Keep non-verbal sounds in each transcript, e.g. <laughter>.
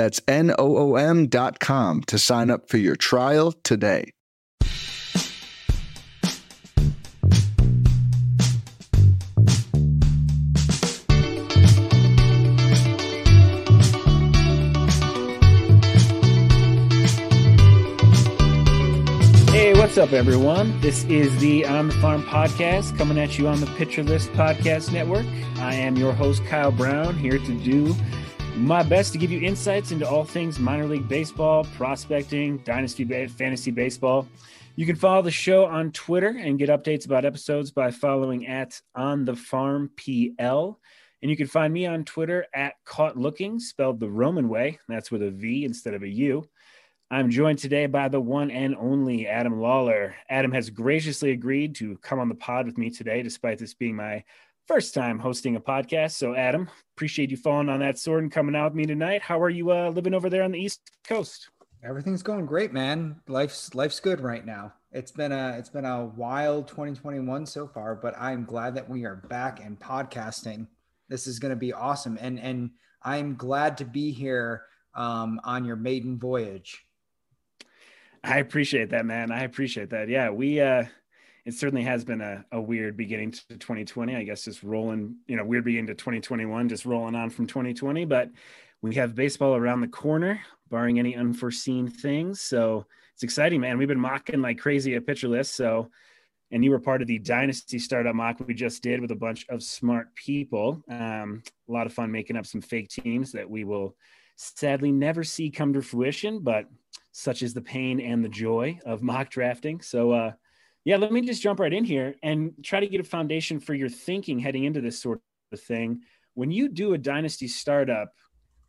That's N O O M.com to sign up for your trial today. Hey, what's up, everyone? This is the On the Farm podcast coming at you on the Pitcher List Podcast Network. I am your host, Kyle Brown, here to do my best to give you insights into all things minor league baseball, prospecting, dynasty, fantasy baseball. You can follow the show on Twitter and get updates about episodes by following at On the Farm PL. And you can find me on Twitter at Caught Looking, spelled the Roman way. That's with a V instead of a U. I'm joined today by the one and only Adam Lawler. Adam has graciously agreed to come on the pod with me today, despite this being my first time hosting a podcast. So, Adam, appreciate you falling on that sword and coming out with me tonight. How are you uh, living over there on the East Coast? Everything's going great, man. Life's life's good right now. It's been a it's been a wild 2021 so far, but I'm glad that we are back and podcasting. This is going to be awesome, and and I'm glad to be here um, on your maiden voyage. I appreciate that, man. I appreciate that. Yeah, we uh it certainly has been a, a weird beginning to 2020. I guess just rolling, you know, weird beginning to 2021, just rolling on from 2020. But we have baseball around the corner, barring any unforeseen things. So it's exciting, man. We've been mocking like crazy at Pitcher List. So, and you were part of the Dynasty Startup mock we just did with a bunch of smart people. Um, a lot of fun making up some fake teams that we will sadly never see come to fruition, but such is the pain and the joy of mock drafting. So, uh, yeah, let me just jump right in here and try to get a foundation for your thinking heading into this sort of thing. When you do a dynasty startup,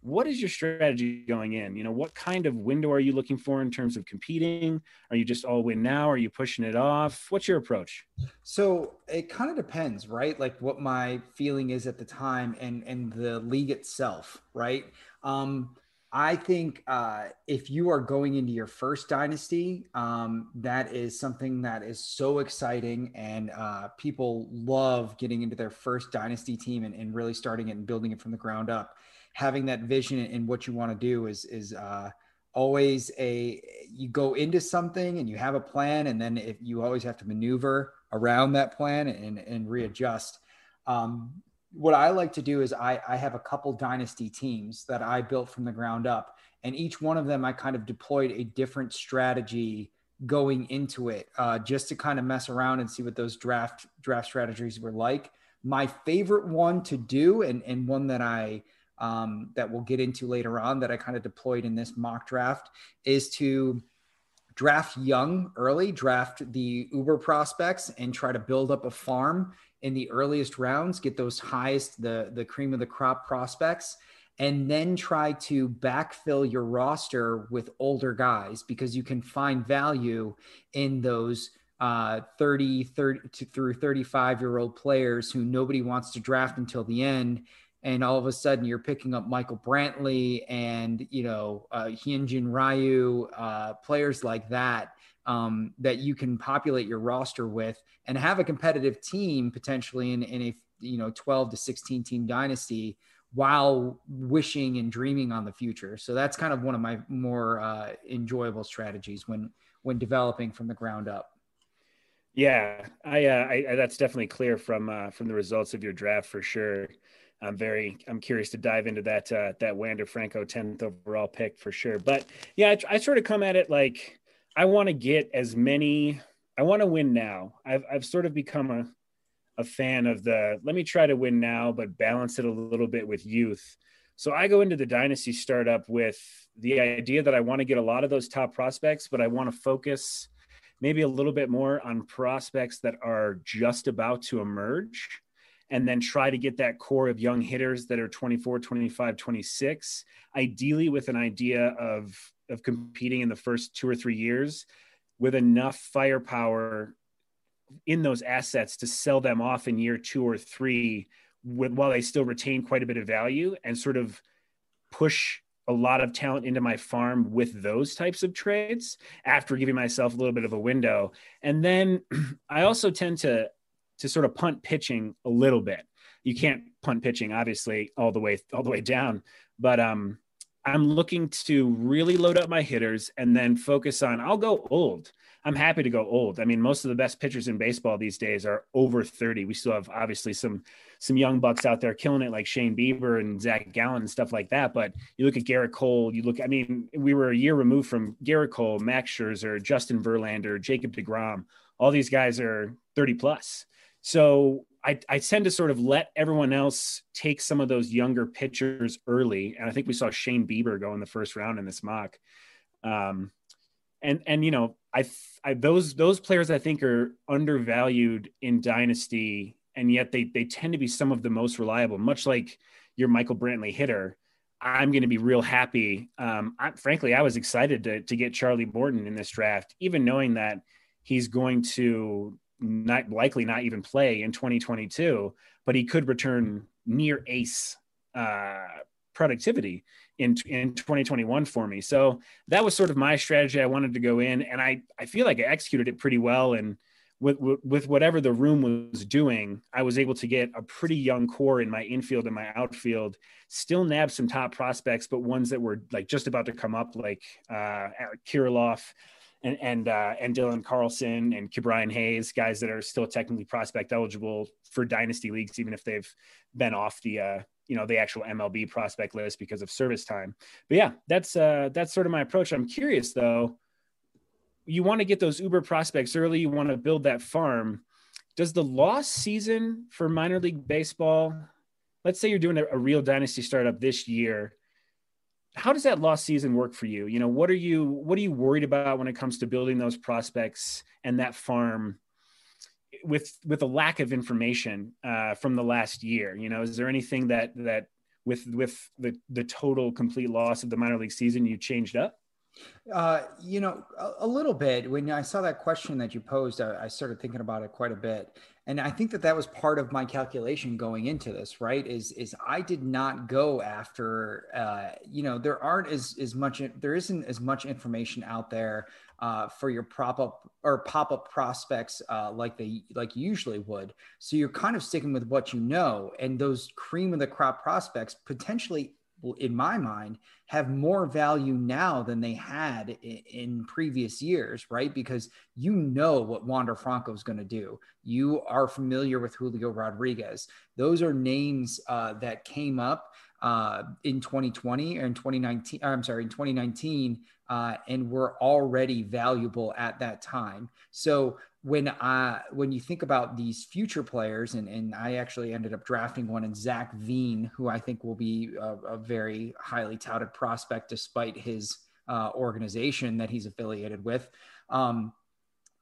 what is your strategy going in? You know, what kind of window are you looking for in terms of competing? Are you just all win now? Are you pushing it off? What's your approach? So it kind of depends, right? Like what my feeling is at the time and and the league itself, right? Um, I think uh, if you are going into your first dynasty, um, that is something that is so exciting, and uh, people love getting into their first dynasty team and, and, really starting it and building it from the ground up. Having that vision and what you want to do is is uh, always a you go into something and you have a plan, and then if you always have to maneuver around that plan and, and readjust. Um, what I like to do is I, I have a couple dynasty teams that I built from the ground up, and each one of them I kind of deployed a different strategy going into it, uh, just to kind of mess around and see what those draft draft strategies were like. My favorite one to do, and and one that I um, that we'll get into later on, that I kind of deployed in this mock draft, is to draft young early, draft the Uber prospects, and try to build up a farm in the earliest rounds, get those highest, the the cream of the crop prospects, and then try to backfill your roster with older guys because you can find value in those uh, 30, 30 to, through 35 year old players who nobody wants to draft until the end. And all of a sudden, you're picking up Michael Brantley and you know uh, Hyunjin Ryu, uh, players like that um, that you can populate your roster with and have a competitive team potentially in, in a you know 12 to 16 team dynasty while wishing and dreaming on the future. So that's kind of one of my more uh, enjoyable strategies when when developing from the ground up. Yeah, I, uh, I that's definitely clear from uh, from the results of your draft for sure. I'm very I'm curious to dive into that uh, that Wander Franco 10th overall pick for sure. But yeah, I, I sort of come at it like I want to get as many. I want to win now. I've I've sort of become a a fan of the let me try to win now, but balance it a little bit with youth. So I go into the dynasty startup with the idea that I want to get a lot of those top prospects, but I want to focus maybe a little bit more on prospects that are just about to emerge and then try to get that core of young hitters that are 24 25 26 ideally with an idea of of competing in the first two or three years with enough firepower in those assets to sell them off in year two or three with, while they still retain quite a bit of value and sort of push a lot of talent into my farm with those types of trades after giving myself a little bit of a window. And then <clears throat> I also tend to to sort of punt pitching a little bit. You can't punt pitching obviously all the way all the way down, but um I'm looking to really load up my hitters and then focus on I'll go old. I'm happy to go old. I mean, most of the best pitchers in baseball these days are over 30. We still have obviously some some young bucks out there killing it, like Shane Bieber and Zach Gallen and stuff like that. But you look at Gerrit Cole. You look. I mean, we were a year removed from Gerrit Cole, Max Scherzer, Justin Verlander, Jacob Degrom. All these guys are 30 plus. So I, I tend to sort of let everyone else take some of those younger pitchers early. And I think we saw Shane Bieber go in the first round in this mock. Um, and and you know I, I those those players I think are undervalued in dynasty, and yet they they tend to be some of the most reliable. Much like your Michael Brantley hitter, I'm going to be real happy. Um, I, frankly, I was excited to to get Charlie Morton in this draft, even knowing that he's going to not likely not even play in 2022, but he could return near ace uh, productivity in in 2021 for me. So that was sort of my strategy. I wanted to go in, and I I feel like I executed it pretty well. And with with whatever the room was doing, I was able to get a pretty young core in my infield and my outfield. Still nab some top prospects, but ones that were like just about to come up, like uh, Kirilloff and and uh, and Dylan Carlson and Ke'Bryan Hayes, guys that are still technically prospect eligible for dynasty leagues, even if they've been off the uh, you know the actual MLB prospect list because of service time. But yeah, that's uh, that's sort of my approach. I'm curious though. You want to get those Uber prospects early. You want to build that farm. Does the lost season for minor league baseball? Let's say you're doing a, a real dynasty startup this year how does that lost season work for you? You know, what are you what are you worried about when it comes to building those prospects and that farm with with a lack of information uh, from the last year? You know, is there anything that that with with the the total complete loss of the minor league season you changed up? Uh, you know, a, a, little bit. When I saw that question that you posed, I, I, started thinking about it quite a bit, and I think that that was part of my calculation going into this. Right? Is is I did not go after. Uh, you know, there aren't as as much. There isn't as much information out there uh, for your prop up or pop up prospects uh, like they like usually would. So you're kind of sticking with what you know, and those cream of the crop prospects potentially in my mind, have more value now than they had in, previous years, right? Because you know what Wander Franco is going to do. You are familiar with Julio Rodriguez. Those are names uh, that came up uh, in 2020 or in 2019. I'm sorry, in 2019, uh, and were already valuable at that time. So when I when you think about these future players, and and I actually ended up drafting one in Zac Veen, who I think will be a, a very highly touted prospect despite his uh, organization that he's affiliated with. Um,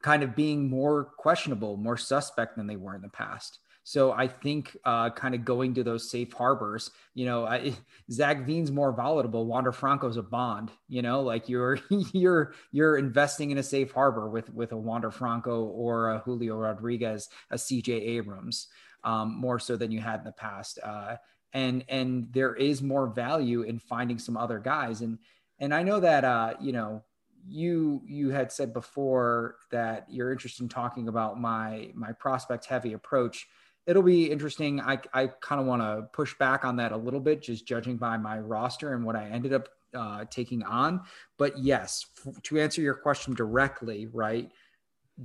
kind of being more questionable, more suspect than they were in the past. So I think uh, kind of going to those safe harbors, you know, I, <laughs> Zac Veen's more volatile. Wander Franco's a bond, you know, like you're <laughs> you're you're investing in a safe harbor with with a Wander Franco or a Julio Rodriguez, a CJ Abrams, um, more so than you had in the past. Uh, and and there is more value in finding some other guys. And and I know that uh, you know you you had said before that you're interested in talking about my my prospect heavy approach it'll be interesting. I, I kind of want to push back on that a little bit, just judging by my roster and what I ended up uh, taking on. But yes, f- to answer your question directly, right?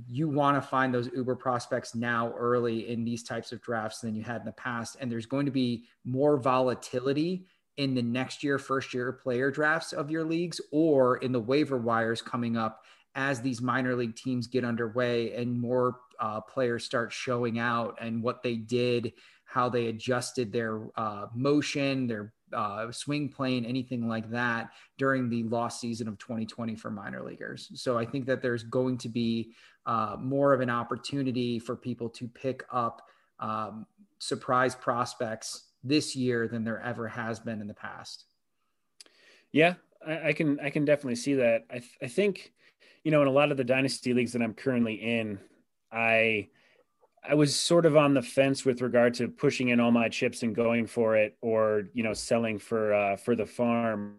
You want to find those Uber prospects now early in these types of drafts than you had in the past. And there's going to be more volatility in the next year, first year player drafts of your leagues or in the waiver wires coming up as these minor league teams get underway and more uh, players start showing out and what they did, how they adjusted their uh, motion, their uh, swing plane, anything like that during the lost season of 2020 for minor leaguers. So I think that there's going to be uh, more of an opportunity for people to pick up um, surprise prospects this year than there ever has been in the past. Yeah, I, I can I can definitely see that. I th- I think, you know, in a lot of the dynasty leagues that I'm currently in, I I was sort of on the fence with regard to pushing in all my chips and going for it, or you know, selling for uh, for the farm,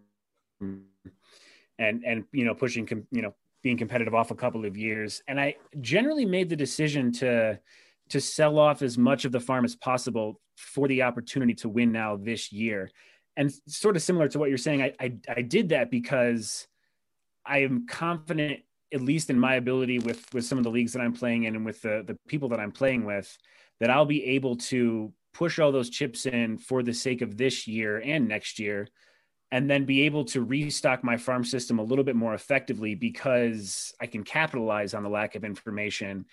and and you know, pushing you know, being competitive off a couple of years. And I generally made the decision to to sell off as much of the farm as possible for the opportunity to win now this year. And sort of similar to what you're saying, I I, I did that because I am confident at least in my ability with with some of the leagues that I'm playing in and with the the people that I'm playing with, that I'll be able to push all those chips in for the sake of this year and next year, and then be able to restock my farm system a little bit more effectively because I can capitalize on the lack of information,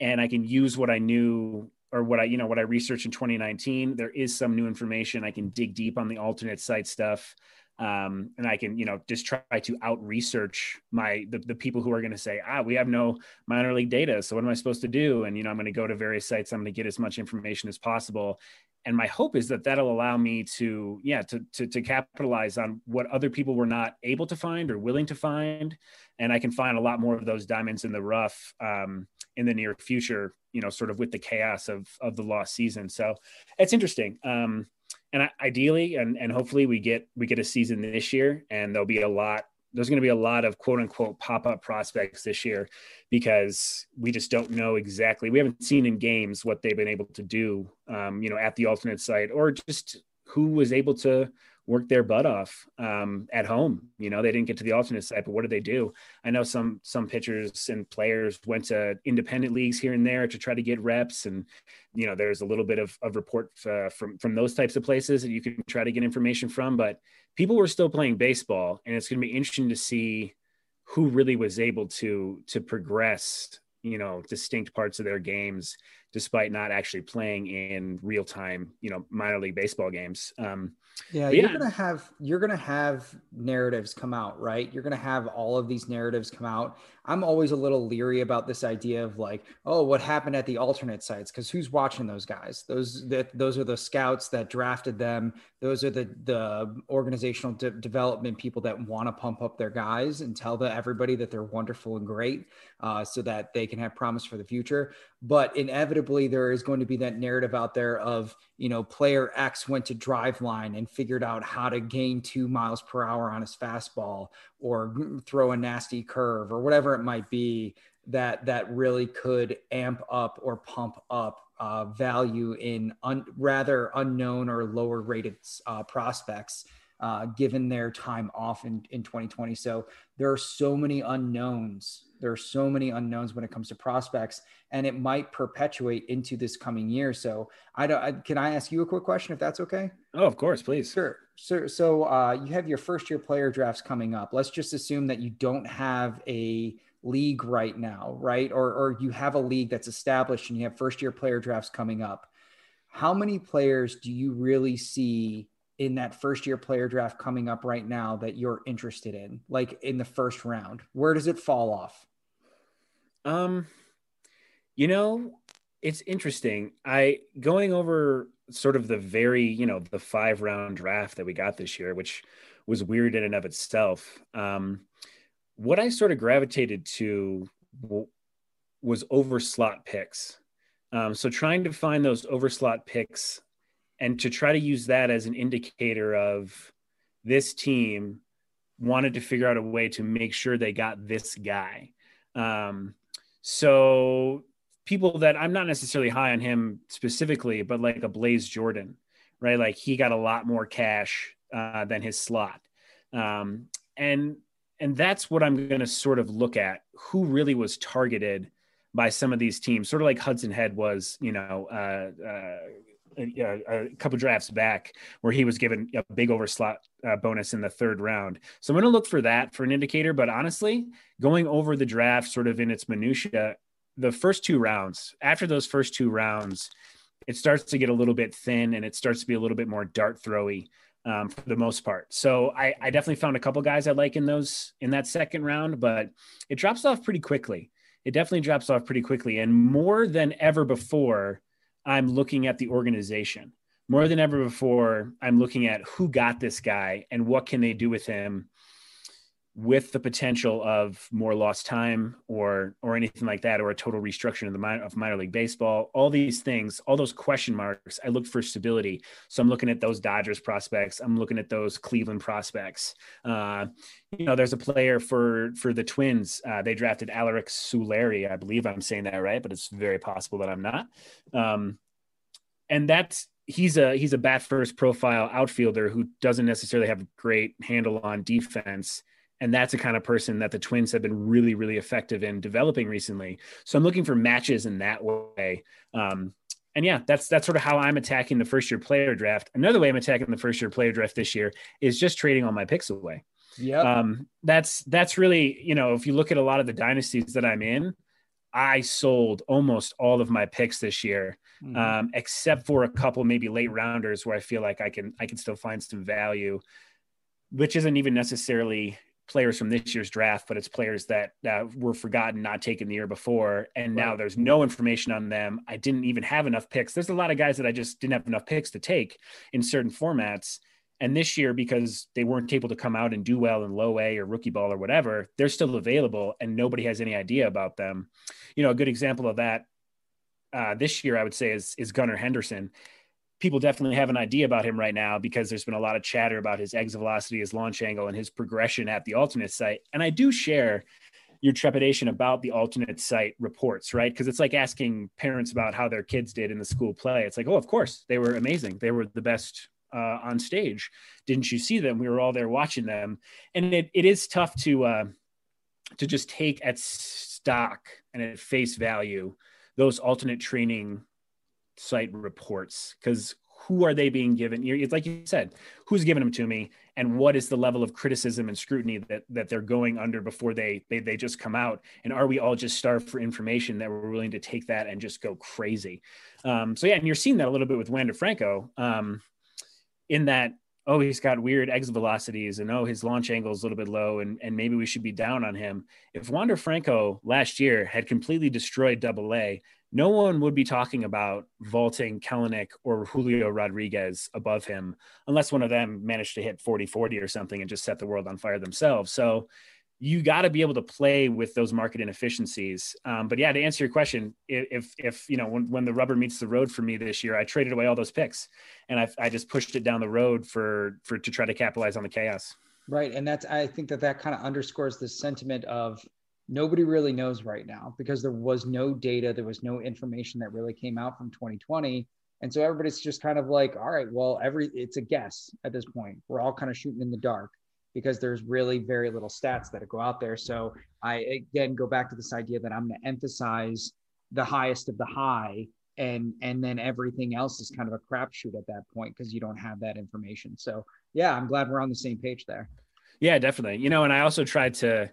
and I can use what I knew or what I you know what I researched in 2019. There is some new information. I can dig deep on the alternate site stuff um, and I can, you know, just try to out research my the, the people who are going to say, ah, we have no minor league data, so what am I supposed to do? And you know, I'm going to go to various sites. I'm going to get as much information as possible, and my hope is that that'll allow me to, yeah, to to, to capitalize on what other people were not able to find or willing to find, and I can find a lot more of those diamonds in the rough um, in the near future. You know, sort of with the chaos of of the lost season. So it's interesting. Um, and ideally and, and hopefully we get we get a season this year and there'll be a lot there's going to be a lot of quote unquote pop-up prospects this year because we just don't know exactly we haven't seen in games what they've been able to do um, you know at the alternate site or just who was able to worked their butt off um, at home. You know, they didn't get to the alternate site, but what did they do? I know some some pitchers and players went to independent leagues here and there to try to get reps, and you know, there's a little bit of, of report uh, from from those types of places that you can try to get information from. But people were still playing baseball, and it's going to be interesting to see who really was able to to progress you know distinct parts of their games despite not actually playing in real time you know minor league baseball games um, yeah you're gonna have you're gonna have narratives come out right? You're gonna have all of these narratives come out. I'm always a little leery about this idea of like oh what happened at the alternate sites? Because who's watching those guys? Those that those are the scouts that drafted them. Those are the the organizational de- development people that want to pump up their guys and tell the everybody that they're wonderful and great uh, so that they can have promise for the future. But inevitably there is going to be that narrative out there of you know player x went to Driveline and figured out how to gain two miles per hour on his fastball or throw a nasty curve or whatever it might be that that really could amp up or pump up uh, value in un- rather unknown or lower rated uh, prospects uh, given their time off in, in 2020 so there are so many unknowns there are so many unknowns when it comes to prospects, and it might perpetuate into this coming year. So, I don't. I, can I ask you a quick question, if that's okay? Oh, of course, please. Sure. So, so uh, you have your first year player drafts coming up. Let's just assume that you don't have a league right now, right? Or, or you have a league that's established and you have first year player drafts coming up. How many players do you really see in that first year player draft coming up right now that you're interested in, like in the first round? Where does it fall off? Um, you know, it's interesting. I going over sort of the very, you know, the five round draft that we got this year, which was weird in and of itself. Um, what I sort of gravitated to was over slot picks. Um, so trying to find those over slot picks and to try to use that as an indicator of this team wanted to figure out a way to make sure they got this guy. Um, so people that I'm not necessarily high on him specifically, but like a Blaze Jordan, right? Like he got a lot more cash uh, than his slot, um, and and that's what I'm going to sort of look at. Who really was targeted by some of these teams, sort of like Hudson Head was, you know, uh, uh, a, a, couple drafts back where he was given a big overslot uh, bonus in the third round. So I'm going to look for that for an indicator. But honestly, going over the draft sort of in its minutia, the first two rounds, after those first two rounds, it starts to get a little bit thin and it starts to be a little bit more dart throwy um, for the most part. So I, I definitely found a couple guys I like in those in that second round, but it drops off pretty quickly. It definitely drops off pretty quickly, and more than ever before I'm looking at the organization more than ever before. I'm looking at who got this guy and what can they do with him. With the potential of more lost time or or anything like that, or a total restructuring of the minor, of minor league baseball. All these things, all those question marks. I look for stability, so I'm looking at those Dodgers prospects. I'm looking at those Cleveland prospects. Uh, you know, there's a player for for the Twins. Uh, they drafted Alerick Soularie. I believe I'm saying that right, but it's very possible that I'm not. Um, and that's he's a he's a bat first profile outfielder who doesn't necessarily have a great handle on defense and that's the kind of person that the Twins have been really, really effective in developing recently. So I'm looking for matches in that way. Um, and yeah, that's that's sort of how I'm attacking the first year player draft. Another way I'm attacking the first year player draft this year is just trading all my picks away. Yeah, um, that's that's really you know if you look at a lot of the dynasties that I'm in, I sold almost all of my picks this year, mm-hmm. um, except for a couple maybe late rounders where I feel like I can I can still find some value, which isn't even necessarily players from this year's draft, but it's players that uh, were forgotten, not taken the year before, and now there's no information on them. I didn't even have enough picks. There's a lot of guys that I just didn't have enough picks to take in certain formats. And this year, because they weren't able to come out and do well in low A or rookie ball or whatever, they're still available, and nobody has any idea about them. You know, a good example of that uh, this year, I would say, is is Gunnar Henderson people definitely have an idea about him right now because there's been a lot of chatter about his exit velocity, his launch angle, and his progression at the alternate site. And I do share your trepidation about the alternate site reports, right? Because it's like asking parents about how their kids did in the school play. It's like, oh, of course, they were amazing. They were the best uh, on stage. Didn't you see them? We were all there watching them, and it, it is tough to uh, to just take at stock and at face value those alternate training site reports because who are they being given? It's like you said, who's giving them to me, and what is the level of criticism and scrutiny that that they're going under before they they they just come out? And are we all just starved for information that we're willing to take that and just go crazy? Um, so yeah, and you're seeing that a little bit with Wander Franco, um, in that oh he's got weird exit velocities and oh his launch angle is a little bit low and and maybe we should be down on him. If Wander Franco last year had completely destroyed Double A no one would be talking about vaulting Kelenic or Julio Rodriguez above him unless one of them managed to hit 40 40 or something and just set the world on fire themselves. So you got to be able to play with those market inefficiencies. Um, but yeah, to answer your question, if, if, you know, when, when the rubber meets the road for me this year, I traded away all those picks and I, I just pushed it down the road for, for, to try to capitalize on the chaos. Right. And that's, I think that that kind of underscores the sentiment of nobody really knows right now because there was no data, there was no information that really came out from 2020. And so everybody's just kind of like, all right, well, every it's a guess at this point. We're all kind of shooting in the dark because there's really very little stats that go out there. So I again go back to this idea that I'm going to emphasize the highest of the high and and then everything else is kind of a crapshoot at that point because you don't have that information. So yeah, I'm glad we're on the same page there. Yeah, definitely. You know, and I also tried to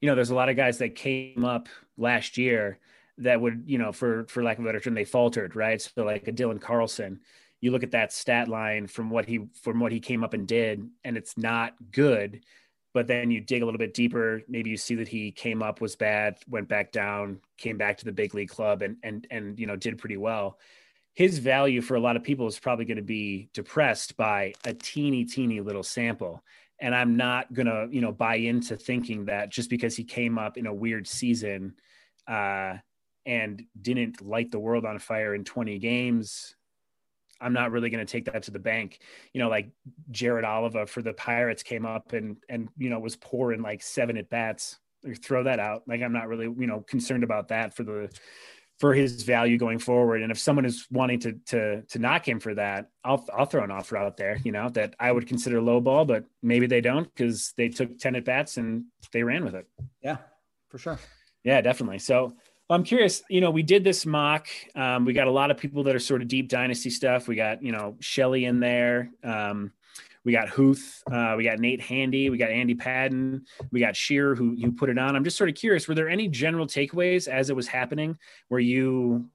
you know, there's a lot of guys that came up last year that would, you know, for for lack of a better term, they faltered, right? So like a Dylan Carlson, you look at that stat line from what he from what he came up and did, and it's not good. But then you dig a little bit deeper, maybe you see that he came up was bad, went back down, came back to the big league club, and and and you know did pretty well. His value for a lot of people is probably going to be depressed by a teeny teeny little sample and I'm not gonna, you know, buy into thinking that just because he came up in a weird season uh, and didn't light the world on fire in 20 games, I'm not really going to take that to the bank. You know, like Jared Oliva for the Pirates came up and and you know was poor in like seven at bats. Throw that out. Like I'm not really you know concerned about that for the for his value going forward. And if someone is wanting to to to knock him for that, I'll I'll throw an offer out there, you know, that I would consider low ball, but maybe they don't because they took 10 at bats and they ran with it. Yeah, for sure. Yeah, definitely. So well, I'm curious, you know, we did this mock. Um, we got a lot of people that are sort of deep dynasty stuff. We got, you know, Shelly in there. Um, we got Huth, uh, we got Nate Handy, we got Andy Patton. we got Shearer who you put it on. I'm just sort of curious, were there any general takeaways as it was happening where you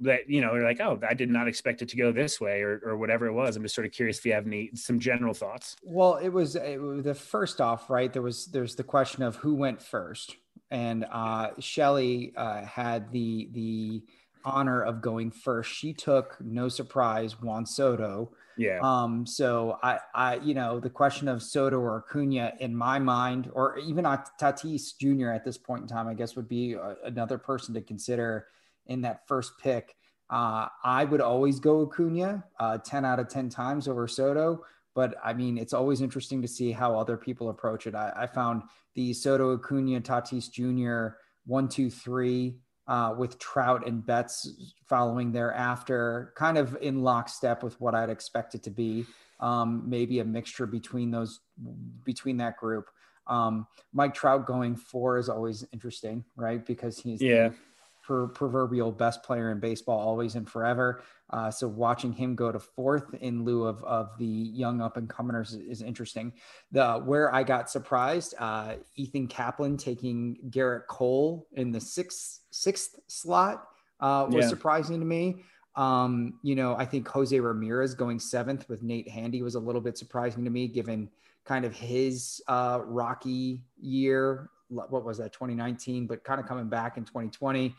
that you know you're like, oh, I did not expect it to go this way or or whatever it was. I'm just sort of curious if you have any some general thoughts. Well, it was, it was the first off, right? There was there's the question of who went first, and uh, Shelly uh, had the the honor of going first. She took no surprise Juan Soto. Yeah. Um. So I, I, you know, the question of Soto or Acuna in my mind, or even Tatis Jr. at this point in time, I guess would be a, another person to consider in that first pick. Uh, I would always go Acuna, uh, ten out of ten times over Soto. But I mean, it's always interesting to see how other people approach it. I, I found the Soto Acuna Tatis Jr. one, two, three uh, with Trout and Betts following thereafter, kind of in lockstep with what I'd expect it to be. Um, maybe a mixture between those, between that group. Um, Mike Trout going four is always interesting, right? Because he's yeah. The, per proverbial best player in baseball always and forever. Uh, so watching him go to fourth in lieu of, of the young up and comers is, is, interesting. The where I got surprised, uh, Ethan Kaplan taking Gerrit Cole in the sixth sixth slot uh, was yeah. surprising to me. Um, you know, I think Jose Ramirez going seventh with Nate Handy was a little bit surprising to me, given kind of his uh, rocky year what was that 2019 but kind of coming back in 2020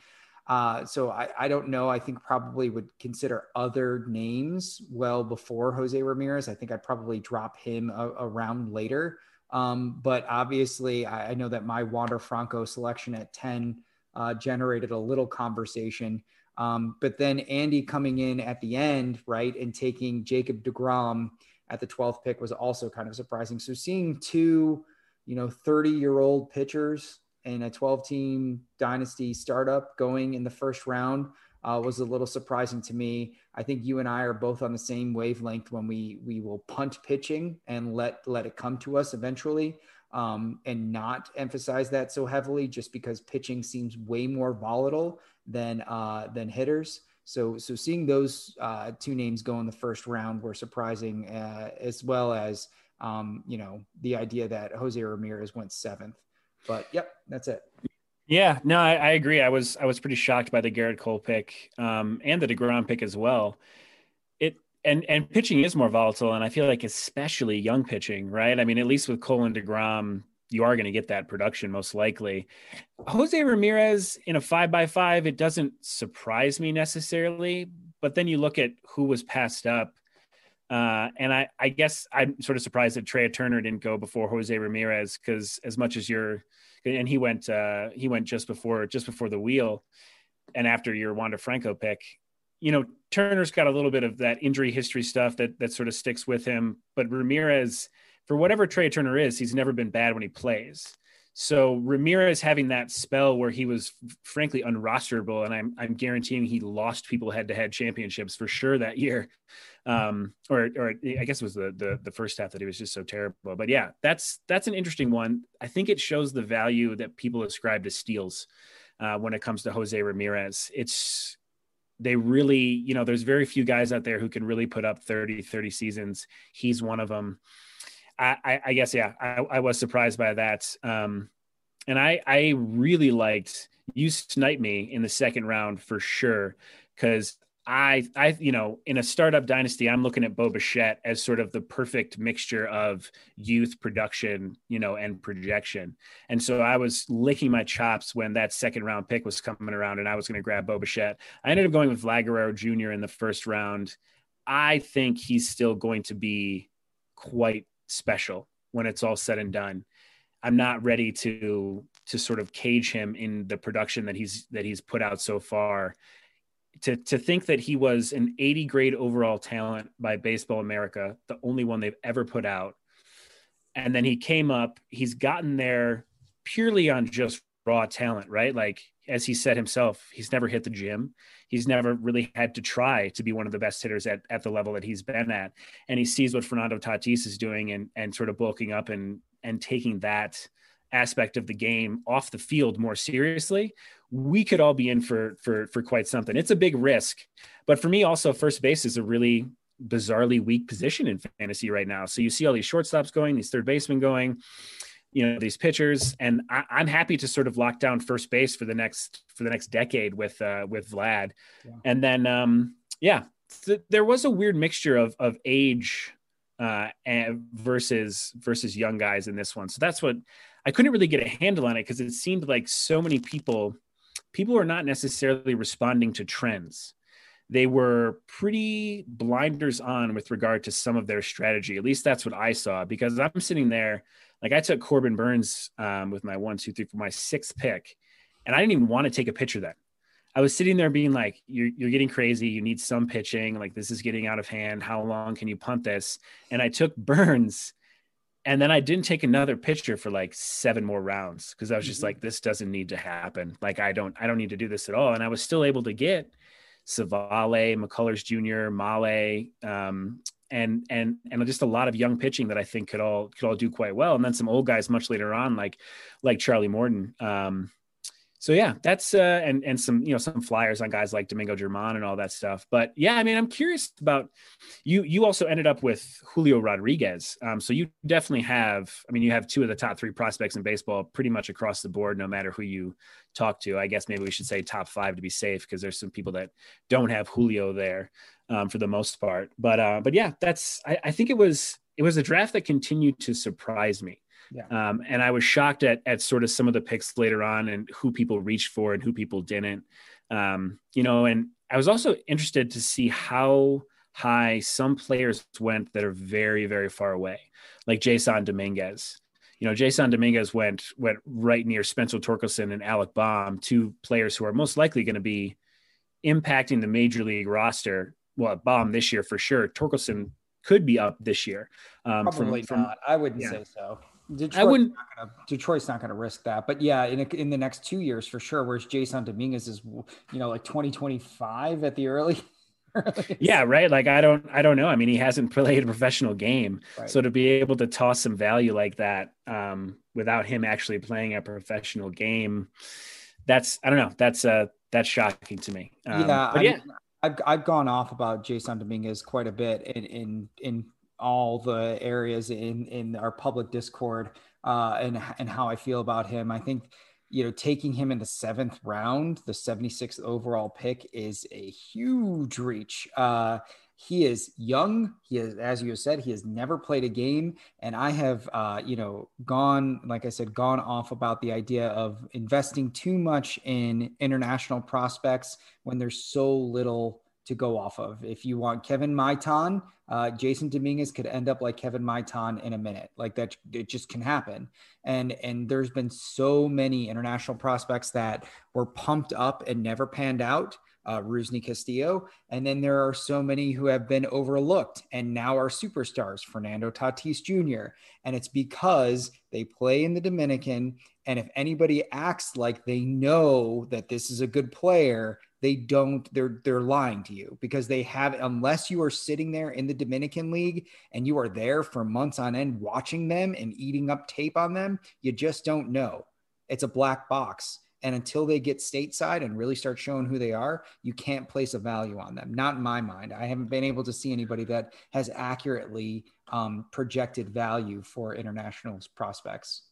uh, so I, I don't know. I think probably would consider other names well before jose ramirez. I think i'd probably drop him a, around later. Um, but obviously I, I, know that my wander franco selection at 10 uh, generated a little conversation. Um, but then andy coming in at the end right and taking jacob deGrom at the 12th pick was also kind of surprising. So seeing two you know, 30 year old pitchers in a 12 team dynasty startup going in the first round uh, was a little surprising to me. I think you and I are both on the same wavelength when we we will punt pitching and let let it come to us eventually, um, and not emphasize that so heavily, just because pitching seems way more volatile than uh, than hitters. So so seeing those uh, two names go in the first round were surprising, uh, as well as um, you know, the idea that Jose Ramirez went seventh. But yep, that's it. Yeah, no, I, I, agree. I was I was pretty shocked by the Gerrit Cole pick um, and the Degrom pick as well. It and and pitching is more volatile, and I feel like especially young pitching, right? I mean, at least with Cole and Degrom, you are going to get that production most likely. Jose Ramirez in a five by five, it doesn't surprise me necessarily, but then you look at who was passed up uh, and I, I guess I'm sort of surprised that Trea Turner didn't go before Jose Ramirez because as much as you're, and he went, uh, he went just before, just before the wheel, and after your Wander Franco pick, you know, Turner's got a little bit of that injury history stuff that that sort of sticks with him. But Ramirez, for whatever Trea Turner is, he's never been bad when he plays. So Ramirez having that spell where he was frankly unrosterable, and I'm I'm guaranteeing he lost people head to head championships for sure that year, um, or or I guess it was the, the the first half that he was just so terrible. But yeah, that's that's an interesting one. I think it shows the value that people ascribe to steals uh, when it comes to Jose Ramirez. It's they really, you know, there's very few guys out there who can really put up 30 30 seasons. He's one of them. I, I, guess yeah, I, I, was surprised by that. Um, and I I really liked you snipe me in the second round for sure because I I you know in a startup dynasty I'm looking at Bo Bichette as sort of the perfect mixture of youth production you know and projection and so I was licking my chops when that second round pick was coming around and I was going to grab Bo Bichette. I ended up going with Vlad Jr. in the first round. I think he's still going to be quite special when it's all said and done. I'm not ready to to sort of cage him in the production that he's that he's put out so far. To to think that he was an 80 grade overall talent by Baseball America, the only one they've ever put out, and then he came up. He's gotten there purely on just raw talent, right? Like as he said himself, he's never hit the gym. He's never really had to try to be one of the best hitters at, at the level that he's been at. And he sees what Fernando Tatis is doing and and sort of bulking up and and taking that aspect of the game off the field more seriously, we could all be in for for for quite something. It's a big risk. But for me also first base is a really bizarrely weak position in fantasy right now. So you see all these shortstops going, these third basemen going you know these pitchers and I, am happy to sort of lock down first base for the next for the next decade with uh with vlad yeah. and then um yeah th- there was a weird mixture of of age uh and versus versus young guys in this one so that's what i couldn't really get a handle on it because it seemed like so many people people are not necessarily responding to trends. They were pretty blinders on with regard to some of their strategy. At least that's what I saw because I'm sitting there. Like I took Corbin Burnes um, with my one, two, three for my sixth pick, and I didn't even want to take a pitcher then. I was sitting there being like, you're, you're getting crazy. You need some pitching. Like, this is getting out of hand. How long can you punt this? And I took Burnes and then I didn't take another pitcher for like seven more rounds because I was just mm-hmm. like, this doesn't need to happen. Like, I don't, I don't need to do this at all. And I was still able to get Savale, McCullers Jr., Male, um, and and and just a lot of young pitching that I think could all could all do quite well. And then some old guys much later on, like like Charlie Morton. Um, so yeah, that's uh, and and some you know some flyers on guys like Domingo German and all that stuff. But yeah, I mean, I'm curious about you. You also ended up with Julio Rodriguez, um, so you definitely have. I mean, you have two of the top three prospects in baseball, pretty much across the board, no matter who you talk to. I guess maybe we should say top five to be safe, because there's some people that don't have Julio there um, for the most part. But uh, but yeah, that's. I, I think it was it was a draft that continued to surprise me. Yeah. Um, and I was shocked at at sort of some of the picks later on and who people reached for and who people didn't. Um, you know, and I was also interested to see how high some players went that are very, very far away, like Jasson Dominguez. You know, Jasson Dominguez went went right near Spencer Torkelson and Alec Bohm, two players who are most likely going to be impacting the major league roster. Well, Bohm this year for sure. Torkelson could be up this year. Um, Probably from, not. I wouldn't yeah. say so. Detroit I wouldn't. Not gonna, Detroit's not going to risk that, but yeah, in a, in the next two years for sure. Whereas Jasson Dominguez is, you know, like twenty twenty five at the early. <laughs> yeah, right. Like I don't, I don't know. I mean, he hasn't played a professional game, right. so to be able to toss some value like that um, without him actually playing a professional game, that's I don't know. That's uh that's shocking to me. Um, yeah, yeah. I've I've gone off about Jasson Dominguez quite a bit in in in all the areas in in our public discord uh, and and how I feel about him. I think you know taking him in the seventh round, the 76th overall pick, is a huge reach. Uh, he is young. He is, as you said, he has never played a game, and I have, uh, you know, gone, like I said, gone off about the idea of investing too much in international prospects when there's so little to go off of. If you want Kevin Maitan, uh, Jasson Dominguez could end up like Kevin Maitan in a minute. Like that, it just can happen. And and there's been so many international prospects that were pumped up and never panned out. Uh, Rusney Castillo, and then there are so many who have been overlooked and now are superstars. Fernando Tatis Jr. And it's because they play in the Dominican. And if anybody acts like they know that this is a good player, they don't they're they're lying to you because they have unless you are sitting there in the Dominican League and you are there for months on end watching them and eating up tape on them, you just don't know. It's a black box. And until they get stateside and really start showing who they are, you can't place a value on them. Not in my mind. I haven't been able to see anybody that has accurately um, projected value for international prospects.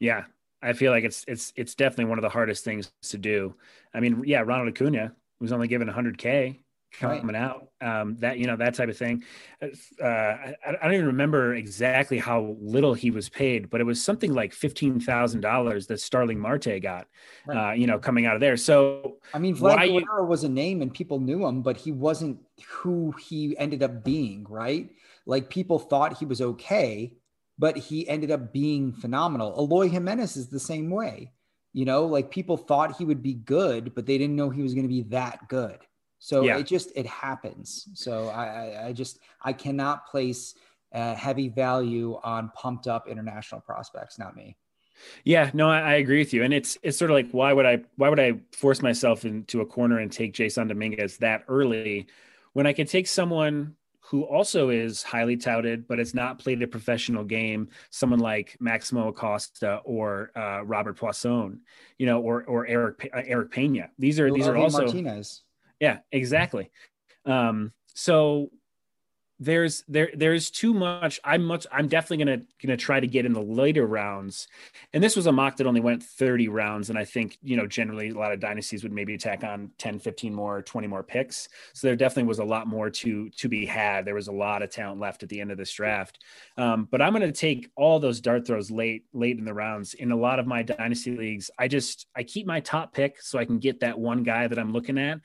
Yeah, I feel like it's it's it's definitely one of the hardest things to do. I mean, yeah, Ronald Acuna was only given 100k coming right. out. Um, that you know that type of thing. Uh, I, I, don't even remember exactly how little he was paid, but it was something like fifteen thousand dollars that Starling Marte got. Right. Uh, you know, coming out of there. So I mean, Vlad Guerrero was a name and people knew him, but he wasn't who he ended up being. Right? Like people thought he was okay but he ended up being phenomenal. Eloy Jimenez is the same way. You know, like people thought he would be good, but they didn't know he was going to be that good. So yeah. it just it happens. So I, I just I cannot place uh, heavy value on pumped up international prospects. Not me. Yeah, no, I, I, agree with you, and it's it's sort of like why would I why would I force myself into a corner and take Jasson Dominguez that early when I can take someone who also is highly touted, but has not played a professional game, someone like Maximo Acosta or uh, Robert Puason, you know, or or Eric uh, Eric Pena. These are these are also Martinez. Yeah, exactly. Um, so there's there there's too much. I'm much i'm definitely gonna gonna try to get in the later rounds. And this was a mock that only went 30 rounds. And i think you know generally a lot of dynasties would maybe tack on 10 15 more 20 more picks. So there definitely was a lot more to to be had. There was a lot of talent left at the end of this draft. Um, but i'm gonna take all those dart throws late late in the rounds. In a lot of my dynasty leagues i just i keep my top pick so i can get that one guy that i'm looking at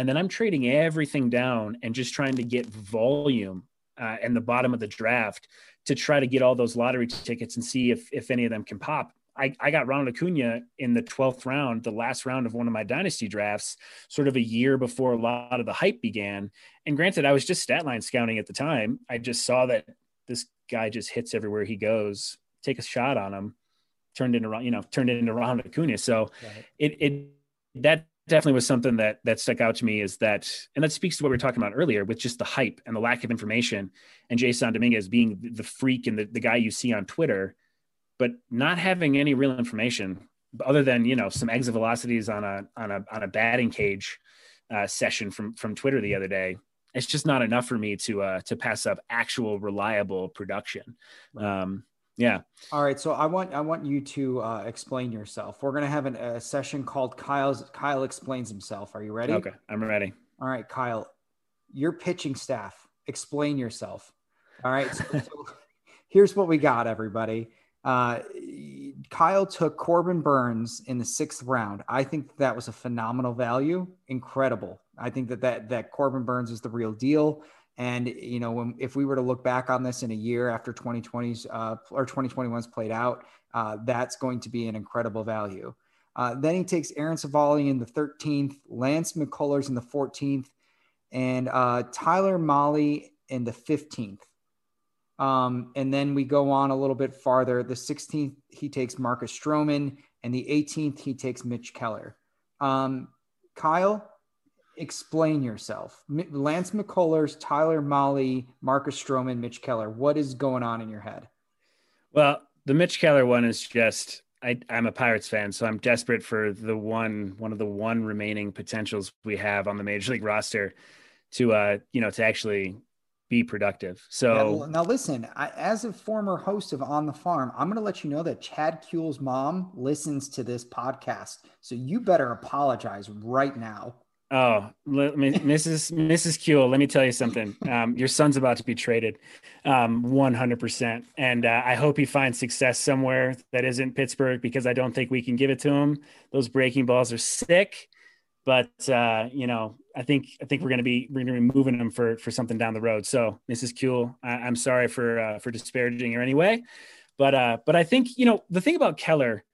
and then I'm trading everything down and just trying to get volume uh, in the bottom of the draft to try to get all those lottery tickets and see if if any of them can pop. I, I got Ronald Acuna in the 12th round, the last round of one of my dynasty drafts, sort of a year before a lot of the hype began. And granted, I was just stat line scouting at the time. I just saw that this guy just hits everywhere he goes. Take a shot on him, turned into you know turned into Ronald Acuna. So right. it it that definitely was something that that stuck out to me is that and that speaks to what we were talking about earlier with just the hype and the lack of information and Jasson Dominguez being the freak and the, the guy you see on Twitter, but not having any real information other than you know some exit velocities on a on a on a batting cage uh, session from from Twitter the other day. It's just not enough for me to uh, to pass up actual reliable production. Um, yeah. All right. So I want I want you to uh, explain yourself. We're gonna have an, a session called Kyle's Kyle explains himself. Are you ready? Okay, I'm ready. All right, Kyle, your pitching staff. Explain yourself. All right. So, so <laughs> here's what we got, everybody. Uh, Kyle took Corbin Burnes in the sixth round. I think that was a phenomenal value. Incredible. I think that that that Corbin Burnes is the real deal. And you know, when, if we were to look back on this in a year after 2020's uh, or 2021's played out, uh, that's going to be an incredible value. Uh, then he takes Aaron Civale in the 13th, Lance McCullers in the 14th, and uh, Tyler Mahle in the 15th. Um, and then we go on a little bit farther. The 16th, he takes Marcus Stroman, and the 18th, he takes Mitch Keller. Um, Kyle, explain yourself. Lance McCullers, Tyler Mahle, Marcus Stroman, Mitch Keller. What is going on in your head? Well, the Mitch Keller one is just I, am a Pirates fan, so I'm desperate for the one one of the one remaining potentials we have on the major league roster to uh you know to actually be productive. So now, now listen, I, as a former host of On the Farm, I'm going to let you know that Chad Kuhl's mom listens to this podcast, so you better apologize right now. Oh, Mrs. Mrs. Kuhl, let me tell you something. Um, your son's about to be traded, um, 100%. And uh, I hope he finds success somewhere that isn't Pittsburgh because I don't think we can give it to him. Those breaking balls are sick, but uh, you know, I think I think we're to be we're to be moving him for for something down the road. So, Mrs. Kuhl, I, am sorry for uh, for disparaging her anyway, but uh, but I think you know the thing about Keller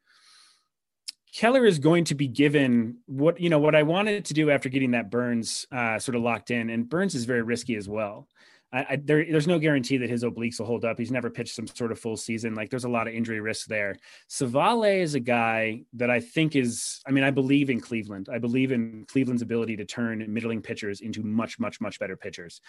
Keller is going to be given what you know what I wanted to do after getting that Burnes uh, sort of locked in, and Burnes is very risky as well. I, I, there, there's no guarantee that his obliques will hold up. He's never pitched some sort of full season. Like there's a lot of injury risk there. Civale is a guy that I think is. I mean, I believe in Cleveland. I believe in Cleveland's ability to turn middling pitchers into much, much, much better pitchers.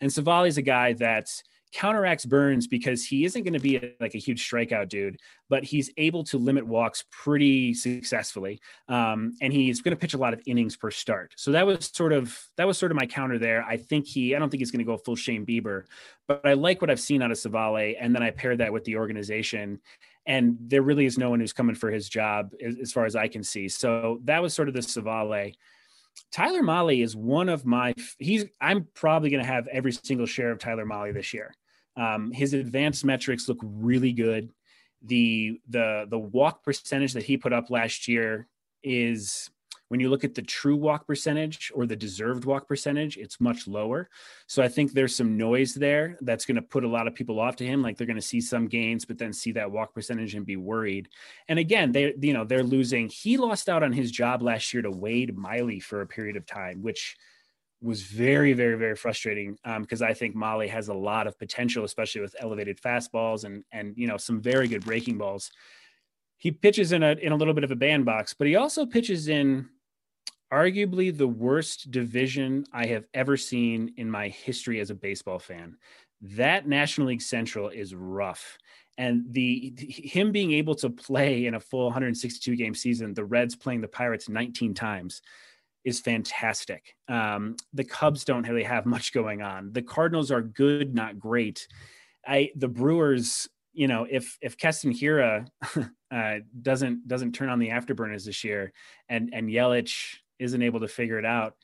And Civale is a guy that counteracts Burnes because he isn't going to be a, like a huge strikeout dude, but he's able to limit walks pretty successfully, um, and he's going to pitch a lot of innings per start. So that was sort of that was sort of my counter there. I think he, I don't think he's going to go full Shane Bieber, but I like what I've seen out of Civale, and then I paired that with the organization. And there really is no one who's coming for his job as, as far as I can see. So that was sort of the Civale. Tyler Mahle is one of my he's I'm probably going to have every single share of Tyler Mahle this year. Um, his advanced metrics look really good. The the the walk percentage that he put up last year is when you look at the true walk percentage or the deserved walk percentage, it's much lower. So I think there's some noise there that's going to put a lot of people off to him. Like they're going to see some gains, but then see that walk percentage and be worried. And again, they you know they're losing. He lost out on his job last year to Wade Miley for a period of time, which was very, very, very frustrating because um, I think Mahle has a lot of potential, especially with elevated fastballs and and you know some very good breaking balls. He pitches in a in a little bit of a bandbox, but he also pitches in arguably the worst division I have ever seen in my history as a baseball fan. That National League Central is rough. And the him being able to play in a full 162 game season, the Reds playing the Pirates 19 times is fantastic. Um, the Cubs don't really have much going on. The Cardinals are good, not great. I the Brewers, you know, if if Keston Hiura <laughs> uh, doesn't doesn't turn on the afterburners this year, and and Yelich isn't able to figure it out,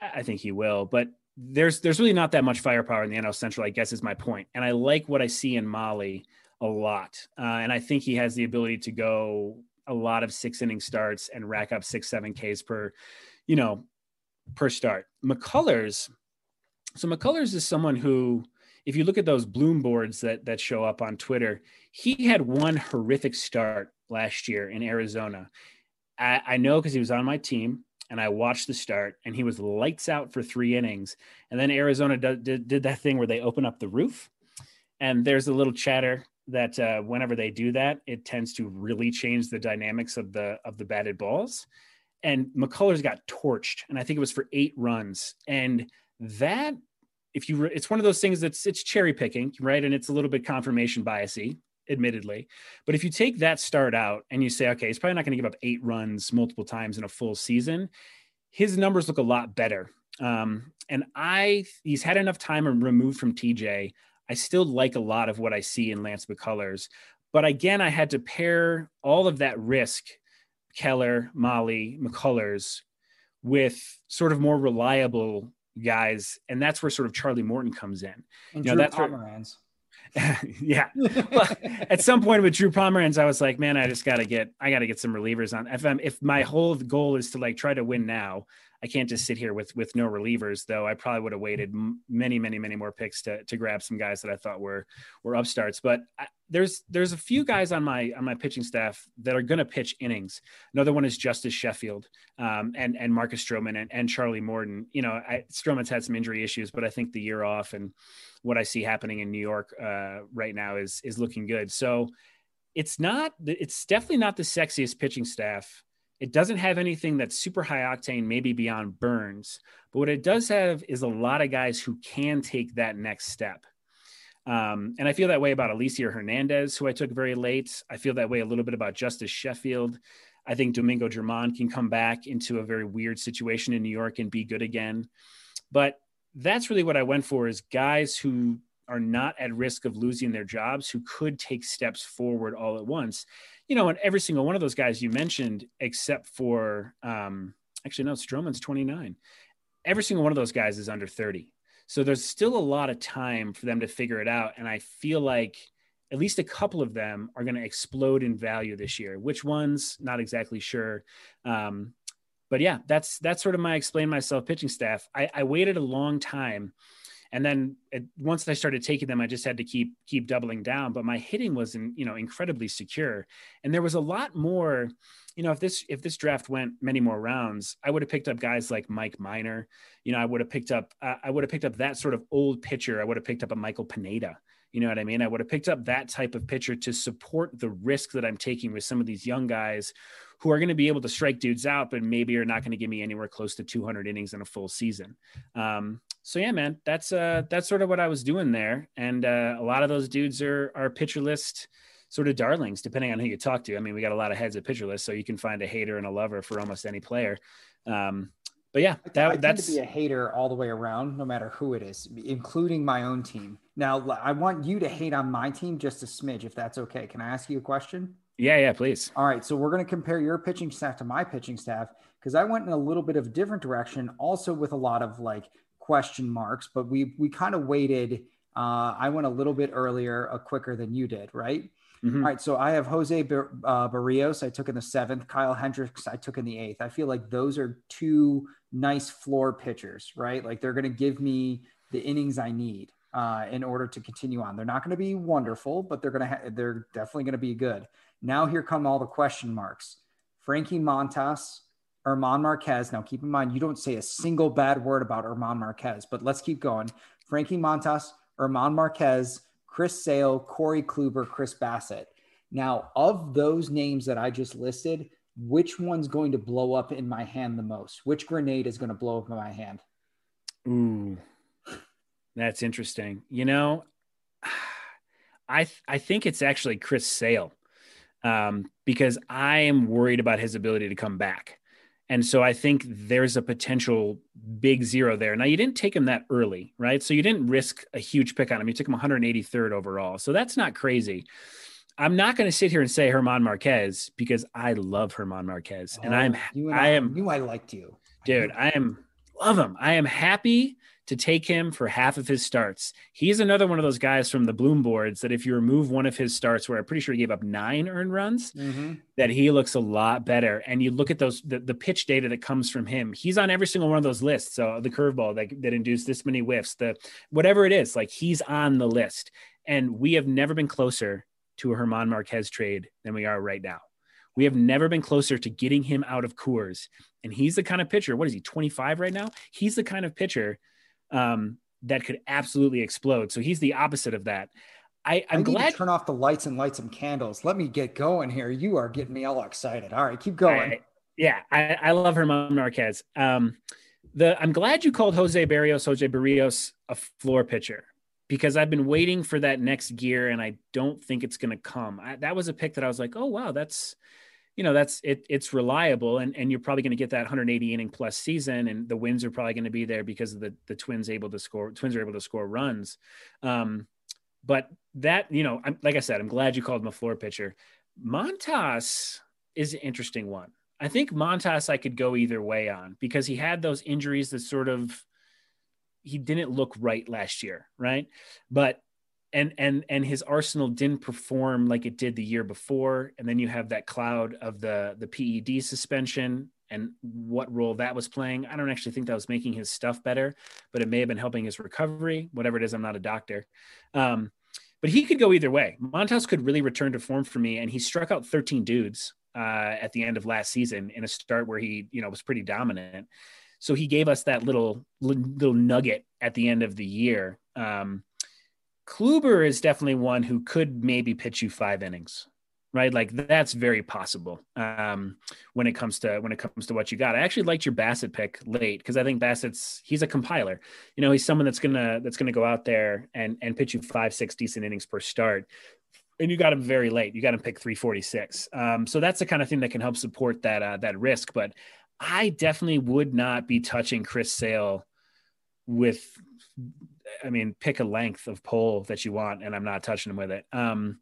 I think he will. But there's there's really not that much firepower in the NL Central. I guess is my point, and I like what I see in Mahle a lot, uh, and I think he has the ability to go a lot of six inning starts and rack up six seven Ks per, you know, per start. McCullers, so McCullers is someone who, if you look at those bloom boards that that show up on Twitter, he had one horrific start last year in Arizona. I, I know because he was on my team and I watched the start, and he was lights out for three innings. And then Arizona did, did, did that thing where they open up the roof, and there's a little chatter that uh, whenever they do that, it tends to really change the dynamics of the of the batted balls. And McCullers got torched, and I think it was for eight runs. And that, if you, it's one of those things that's it's cherry picking, right? And it's a little bit confirmation biasy, admittedly. But if you take that start out and you say, okay, he's probably not going to give up eight runs multiple times in a full season, his numbers look a lot better. Um, and I, he's had enough time removed from TJ. I still like a lot of what I see in Lance McCullers. But again, I had to pair all of that risk, Keller, Mahle, McCullers, with sort of more reliable guys. And that's where sort of Charlie Morton comes in. And you know, Drew that's Pomeranz. <laughs> yeah. Well, at some point with Drew Pomeranz, I was like, man, I just got to get, I got to get some relievers on. If I'm, if my whole goal is to like try to win now, I can't just sit here with with no relievers. Though I probably would have waited many, many, many more picks to to grab some guys that I thought were were upstarts. But I, there's there's a few guys on my on my pitching staff that are going to pitch innings. Another one is Justus Sheffield um, and and Marcus Stroman and, and Charlie Morton. You know, I, Stroman's had some injury issues, but I think the year off and what I see happening in New York uh, right now is is looking good. So it's not it's definitely not the sexiest pitching staff it doesn't have anything that's super high octane, maybe beyond Burnes, But what it does have is a lot of guys who can take that next step. Um, and I feel that way about Elieser Hernandez, who I took very late. I feel that way a little bit about Justus Sheffield. I think Domingo German can come back into a very weird situation in New York and be good again. But that's really what I went for is guys who are not at risk of losing their jobs, who could take steps forward all at once you know, and every single one of those guys you mentioned, except for um, actually no, Stroman's 29. Every single one of those guys is under 30. So there's still a lot of time for them to figure it out. And I feel like at least a couple of them are going to explode in value this year. Which ones? Not exactly sure. Um, but yeah, that's that's sort of my explain myself pitching staff. I, I waited a long time and then it, once I started taking them, I just had to keep keep doubling down. But my hitting was, in, you know, incredibly secure, and there was a lot more. You know, if this if this draft went many more rounds, I would have picked up guys like Mike Minor. You know, I would have picked up uh, I would have picked up that sort of old pitcher. I would have picked up a Michael Pineda. You know what I mean? I would have picked up that type of pitcher to support the risk that I'm taking with some of these young guys who are going to be able to strike dudes out, but maybe are not going to give me anywhere close to 200 innings in a full season. Um, so yeah, man, that's uh that's sort of what I was doing there, and uh, a lot of those dudes are are pitcher list sort of darlings, depending on who you talk to. I mean, we got a lot of heads at pitcher list, so you can find a hater and a lover for almost any player. Um, but yeah, that, I that's to be a hater all the way around, no matter who it is, including my own team. Now, I want you to hate on my team just a smidge, if that's okay. Can I ask you a question? Yeah, yeah, please. All right, so we're going to compare your pitching staff to my pitching staff because I went in a little bit of a different direction, also with a lot of like question marks, but we we kind of waited. Uh, I went a little bit earlier, uh, quicker than you did, right? Mm-hmm. All right, so I have Jose Bar- uh, Berrios. I took in the seventh. Kyle Hendricks. I took in the eighth. I feel like those are two nice floor pitchers, right? Like they're going to give me the innings I need uh, in order to continue on. They're not going to be wonderful, but they're going to ha- they're definitely going to be good. Now here come all the question marks. Frankie Montas, German Marquez. Now, keep in mind, you don't say a single bad word about German Marquez, but let's keep going. Frankie Montas, German Marquez, Chris Sale, Corey Kluber, Chris Bassitt. Now, of those names that I just listed, which one's going to blow up in my hand the most? Which grenade is going to blow up in my hand? Ooh, that's interesting. You know, <sighs> I th- I think it's actually Chris Sale um, because I am worried about his ability to come back And so I think there's a potential big zero there. Now you didn't take him that early, right? So you didn't risk a huge pick on him. You took him 183rd overall. So that's not crazy. I'm not going to sit here and say German Marquez because I love German Marquez, and oh, I'm and I, am knew I liked you, dude. I am love him. I am happy to take him for half of his starts. He's another one of those guys from the Bloom boards that if you remove one of his starts, where I'm pretty sure he gave up nine earned runs, Mhm. that he looks a lot better. And you look at those the, the pitch data that comes from him. He's on every single one of those lists. So the curveball that, that induced this many whiffs, the whatever it is, like he's on the list. And we have never been closer to a German Marquez trade than we are right now. We have never been closer to getting him out of Coors. And he's the kind of pitcher, what is he, 25 right now? He's the kind of pitcher um, that could absolutely explode. So he's the opposite of that. I, I I'm need glad to turn off the lights and light some candles. Let me get going here. You are getting me all excited. All right, keep going. I- yeah, I, I love German Marquez. Um, the I'm glad you called Jose Berrios, Jose Berrios a floor pitcher because I've been waiting for that next gear and I don't think it's going to come. I, that was a pick that I was like, oh wow, that's you know that's it. It's reliable and and you're probably going to get that 180 inning plus season and the wins are probably going to be there because of the the Twins able to score. Twins are able to score runs. Um, but that you know, I'm, like I said, I'm glad you called him a floor pitcher. Montas is an interesting one. I think Montas I could go either way on because he had those injuries that sort of he didn't look right last year, right? But and and and his arsenal didn't perform like it did the year before and then you have that cloud of the the PED suspension and what role that was playing. I don't actually think that was making his stuff better, but it may have been helping his recovery, whatever it is. I'm not a doctor. Um, but he could go either way. Montas could really return to form for me, and he struck out 13 dudes uh, at the end of last season in a start where he, you know, was pretty dominant. So he gave us that little little nugget at the end of the year. Um, Kluber is definitely one who could maybe pitch you five innings, right? Like that's very possible um, when it comes to when it comes to what you got. I actually liked your Bassitt pick late because I think Bassitt's he's a compiler. You know, he's someone that's gonna that's gonna go out there and and pitch you five six decent innings per start. And you got him very late. You got him pick 346. Um, so that's the kind of thing that can help support that uh, that risk. But I definitely would not be touching Chris Sale with I mean, pick a length of pole that you want, and I'm not touching him with it. Um,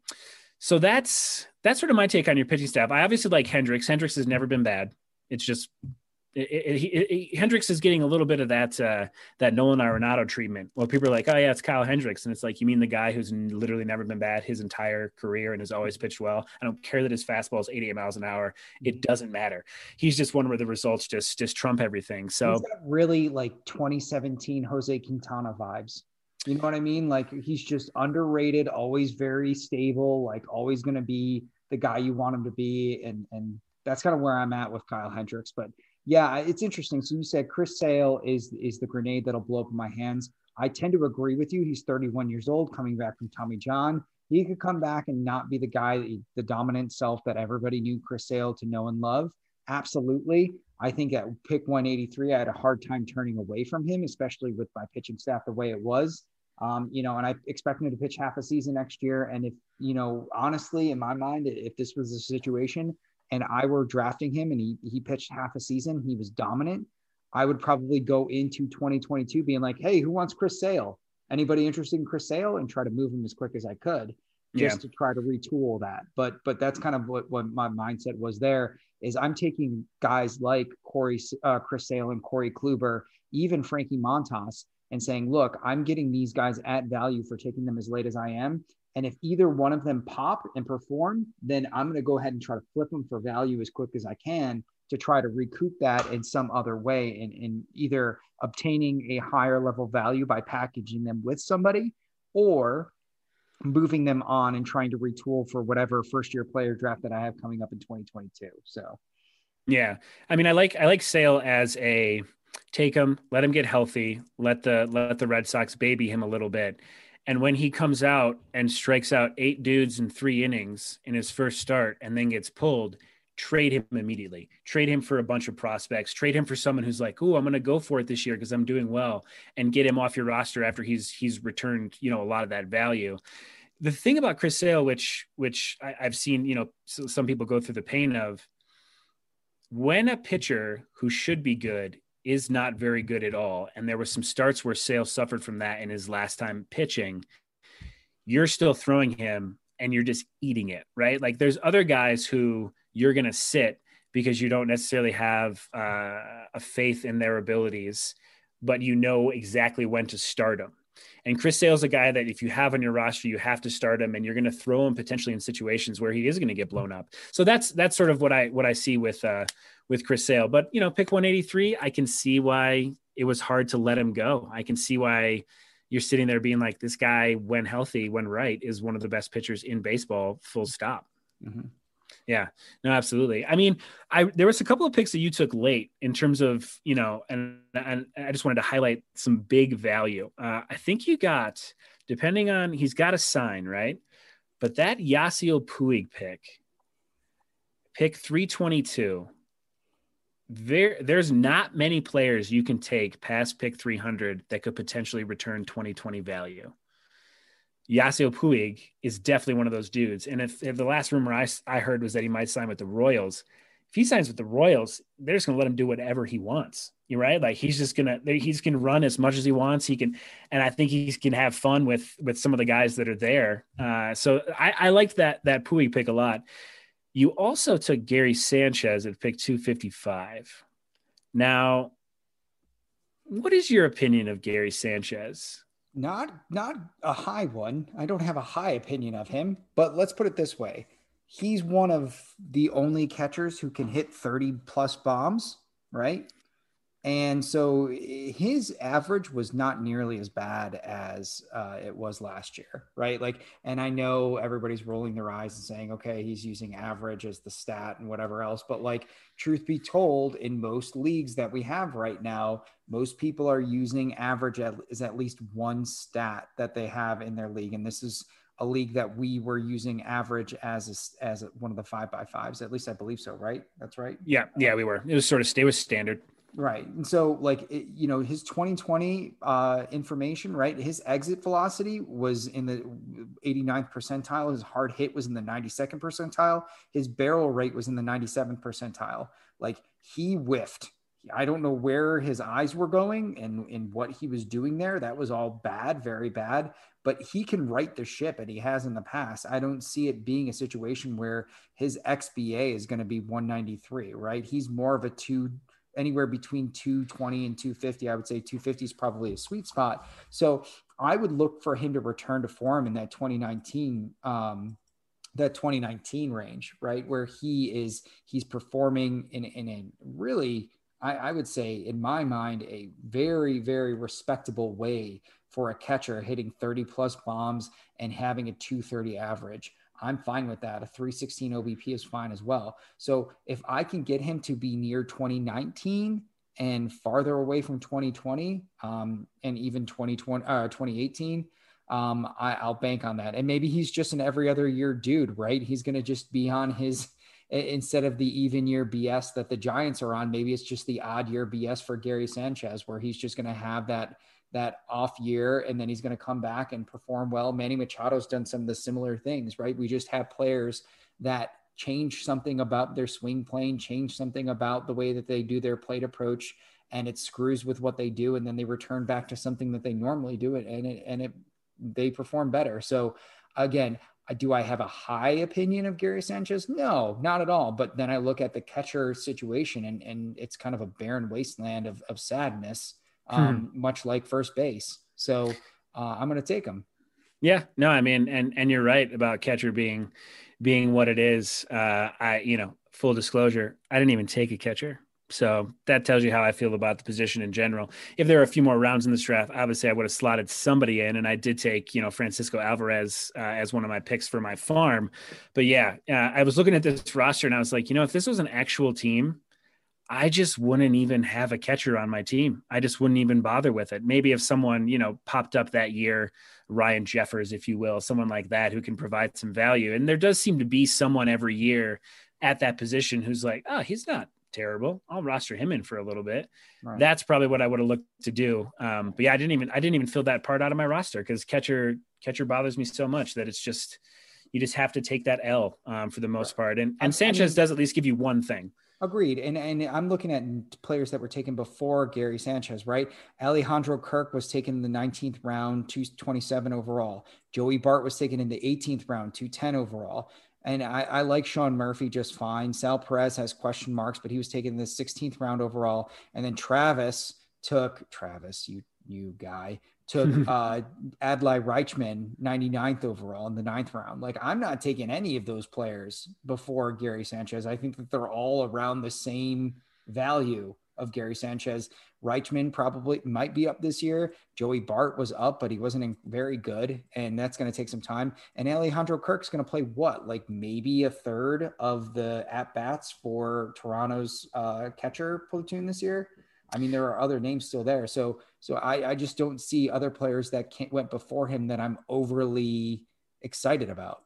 so that's that's sort of my take on your pitching staff. I obviously like Hendricks. Hendricks has never been bad. It's just it, it, it, it- Hendricks is getting a little bit of that uh, that Nolan Arenado treatment. Well, people are like, "Oh yeah, it's Kyle Hendricks," and it's like, you mean the guy who's literally never been bad his entire career and has always pitched well. I don't care that his fastball is 88 miles an hour. It doesn't matter. He's just one where the results just just trump everything. So really like 2017 Jose Quintana vibes. You know what I mean? Like he's just underrated, always very stable, like always going to be the guy you want him to be, and and that's kind of where I'm at with Kyle Hendricks. But yeah, it's interesting. So you said Chris Sale is is the grenade that'll blow up in my hands. I tend to agree with you. He's 31 years old, coming back from Tommy John. He could come back and not be the guy, the dominant self that everybody knew Chris Sale to know and love. Absolutely. I think at pick 183, I had a hard time turning away from him, especially with my pitching staff the way it was. Um, you know, and I expect him to pitch half a season next year. And if, you know, honestly, in my mind, if this was a situation and I were drafting him and he, he pitched half a season, he was dominant, I would probably go into 2022 being like, hey, who wants Chris Sale? Anybody interested in Chris Sale? And try to move him as quick as I could just Yeah. to try to retool that. But but that's kind of what, what my mindset was there is I'm taking guys like Corey, uh, Chris Sale and Corey Kluber, even Frankie Montas, and saying, look, I'm getting these guys at value for taking them as late as I am. And if either one of them pop and perform, then I'm going to go ahead and try to flip them for value as quick as I can to try to recoup that in some other way in, in either obtaining a higher level value by packaging them with somebody or moving them on and trying to retool for whatever first year player draft that I have coming up in 2022. So. Yeah, I mean, I like I like Sale as a take him, let him get healthy, let the let the Red Sox baby him a little bit, and when he comes out and strikes out eight dudes in three innings in his first start, and then gets pulled, trade him immediately. Trade him for a bunch of prospects. Trade him for someone who's like, "Oh, I'm going to go for it this year because I'm doing well," and get him off your roster after he's he's returned, you know, a lot of that value the thing about Chris Sale, which which I, I've seen, you know, so some people go through the pain of, when a pitcher who should be good is not very good at all, and there were some starts where Sale suffered from that in his last time pitching, you're still throwing him and you're just eating it, right? Like there's other guys who you're going to sit because you don't necessarily have uh, a faith in their abilities, but you know exactly when to start them. And Chris Sale's a guy that if you have on your roster, you have to start him, and you're going to throw him potentially in situations where he is going to get blown up. So that's that's sort of what I what I see with uh, with Chris Sale. But you know, pick 183, I can see why it was hard to let him go. I can see why you're sitting there being like, this guy, when healthy, when right, is one of the best pitchers in baseball. Full stop. Mm-hmm. Yeah, no, absolutely. I mean, I there was a couple of picks that you took late in terms of you know, and and I just wanted to highlight some big value. Uh, I think you got, depending on he's got a sign right, but that Yasiel Puig pick, pick three twenty two. There, there's not many players you can take past pick 300 that could potentially return 2020 value. Yasiel Puig is definitely one of those dudes. And if, if the last rumor I, I heard was that he might sign with the Royals, if he signs with the Royals, they're just going to let him do whatever he wants. You right? Like he's just gonna he's gonna run as much as he wants. He can, and I think he can have fun with with some of the guys that are there. Uh, so I, I liked that that Puig pick a lot. You also took Gary Sanchez at pick two fifty five. Now, what is your opinion of Gary Sanchez? Not not a high one. I don't have a high opinion of him, but let's put it this way. He's one of the only catchers who can hit 30 plus bombs, right? And so his average was not nearly as bad as uh, it was last year, right? Like, and I know everybody's rolling their eyes and saying, okay, he's using average as the stat and whatever else. But like, truth be told, in most leagues that we have right now, most people are using average as at least one stat that they have in their league. And this is a league that we were using average as a, as a, one of the five by fives. At least I believe so, right? That's right. Yeah, yeah, we were. It was sort of it was standard. Right. And so, like, it, you know, his 2020 uh, information, right? His exit velocity was in the 89th percentile. His hard hit was in the 92nd percentile. His barrel rate was in the 97th percentile. Like, he whiffed. I don't know where his eyes were going and, and what he was doing there. That was all bad, very bad. But he can right the ship, and he has in the past. I don't see it being a situation where his XBA is going to be 193, right? He's more of a two anywhere between 220 and 250. I would say 250 is probably a sweet spot. So I would look for him to return to form in that 2019 um, that 2019 range, right? Where he is he's performing in, in a really, I, I would say, in my mind, a very, very respectable way for a catcher hitting 30 plus bombs and having a 230 average. I'm fine with that. A 316 OBP is fine as well. So if I can get him to be near 2019 and farther away from 2020 um, and even 2020, uh, 2018, um, I, will bank on that. And maybe he's just an every other year dude, right? He's going to just be on his instead of the even year BS that the Giants are on. Maybe it's just the odd year BS for Gary Sanchez, where he's just going to have that that off year and then he's going to come back and perform well. Manny Machado's done some of the similar things, right? We just have players that change something about their swing plane, change something about the way that they do their plate approach, and it screws with what they do, and then they return back to something that they normally do it, and it and it they perform better. So again, do I have a high opinion of Gary Sanchez? No, not at all. But then I look at the catcher situation, and and it's kind of a barren wasteland of of sadness. Um, hmm. much like first base. So uh, I'm going to take him. Yeah, no, I mean, and and you're right about catcher being being what it is. Uh, I, you know, full disclosure, I didn't even take a catcher. So that tells you how I feel about the position in general. If there are a few more rounds in this draft, obviously I would have slotted somebody in, and I did take you know Francisco Alvarez uh, as one of my picks for my farm. But yeah, uh, I was looking at this roster and I was like, you know, if this was an actual team, I just wouldn't even have a catcher on my team. I just wouldn't even bother with it. Maybe if someone, you know, popped up that year, Ryan Jeffers, if you will, someone like that who can provide some value. And there does seem to be someone every year at that position who's like, oh, he's not terrible. I'll roster him in for a little bit. Right. That's probably what I would have looked to do. Um, but yeah, I didn't even I didn't even fill that part out of my roster because catcher catcher bothers me so much that it's just you just have to take that L um, for the most part. And and Sanchez I mean, does at least give you one thing. Agreed. And and I'm looking at players that were taken before Gary Sanchez, right? Alejandro Kirk was taken in the 19th round, 227 overall. Joey Bart was taken in the 18th round, 210 overall. And I, I, like Sean Murphy just fine. Sal Perez has question marks, but he was taken in the 16th round overall. And then Travis took Travis, you you guy, took <laughs> uh Adley Rutschman 99th overall in the ninth round. Like I'm not taking any of those players before Gary Sanchez. I think that they're all around the same value of Gary Sanchez. Reichman probably might be up this year. Joey Bart was up, but he wasn't very good, and that's going to take some time. And Alejandro Kirk's going to play what, like maybe a third of the at bats for Toronto's uh, catcher platoon this year. I mean, there are other names still there, so so I, I just don't see other players that went before him that I'm overly excited about.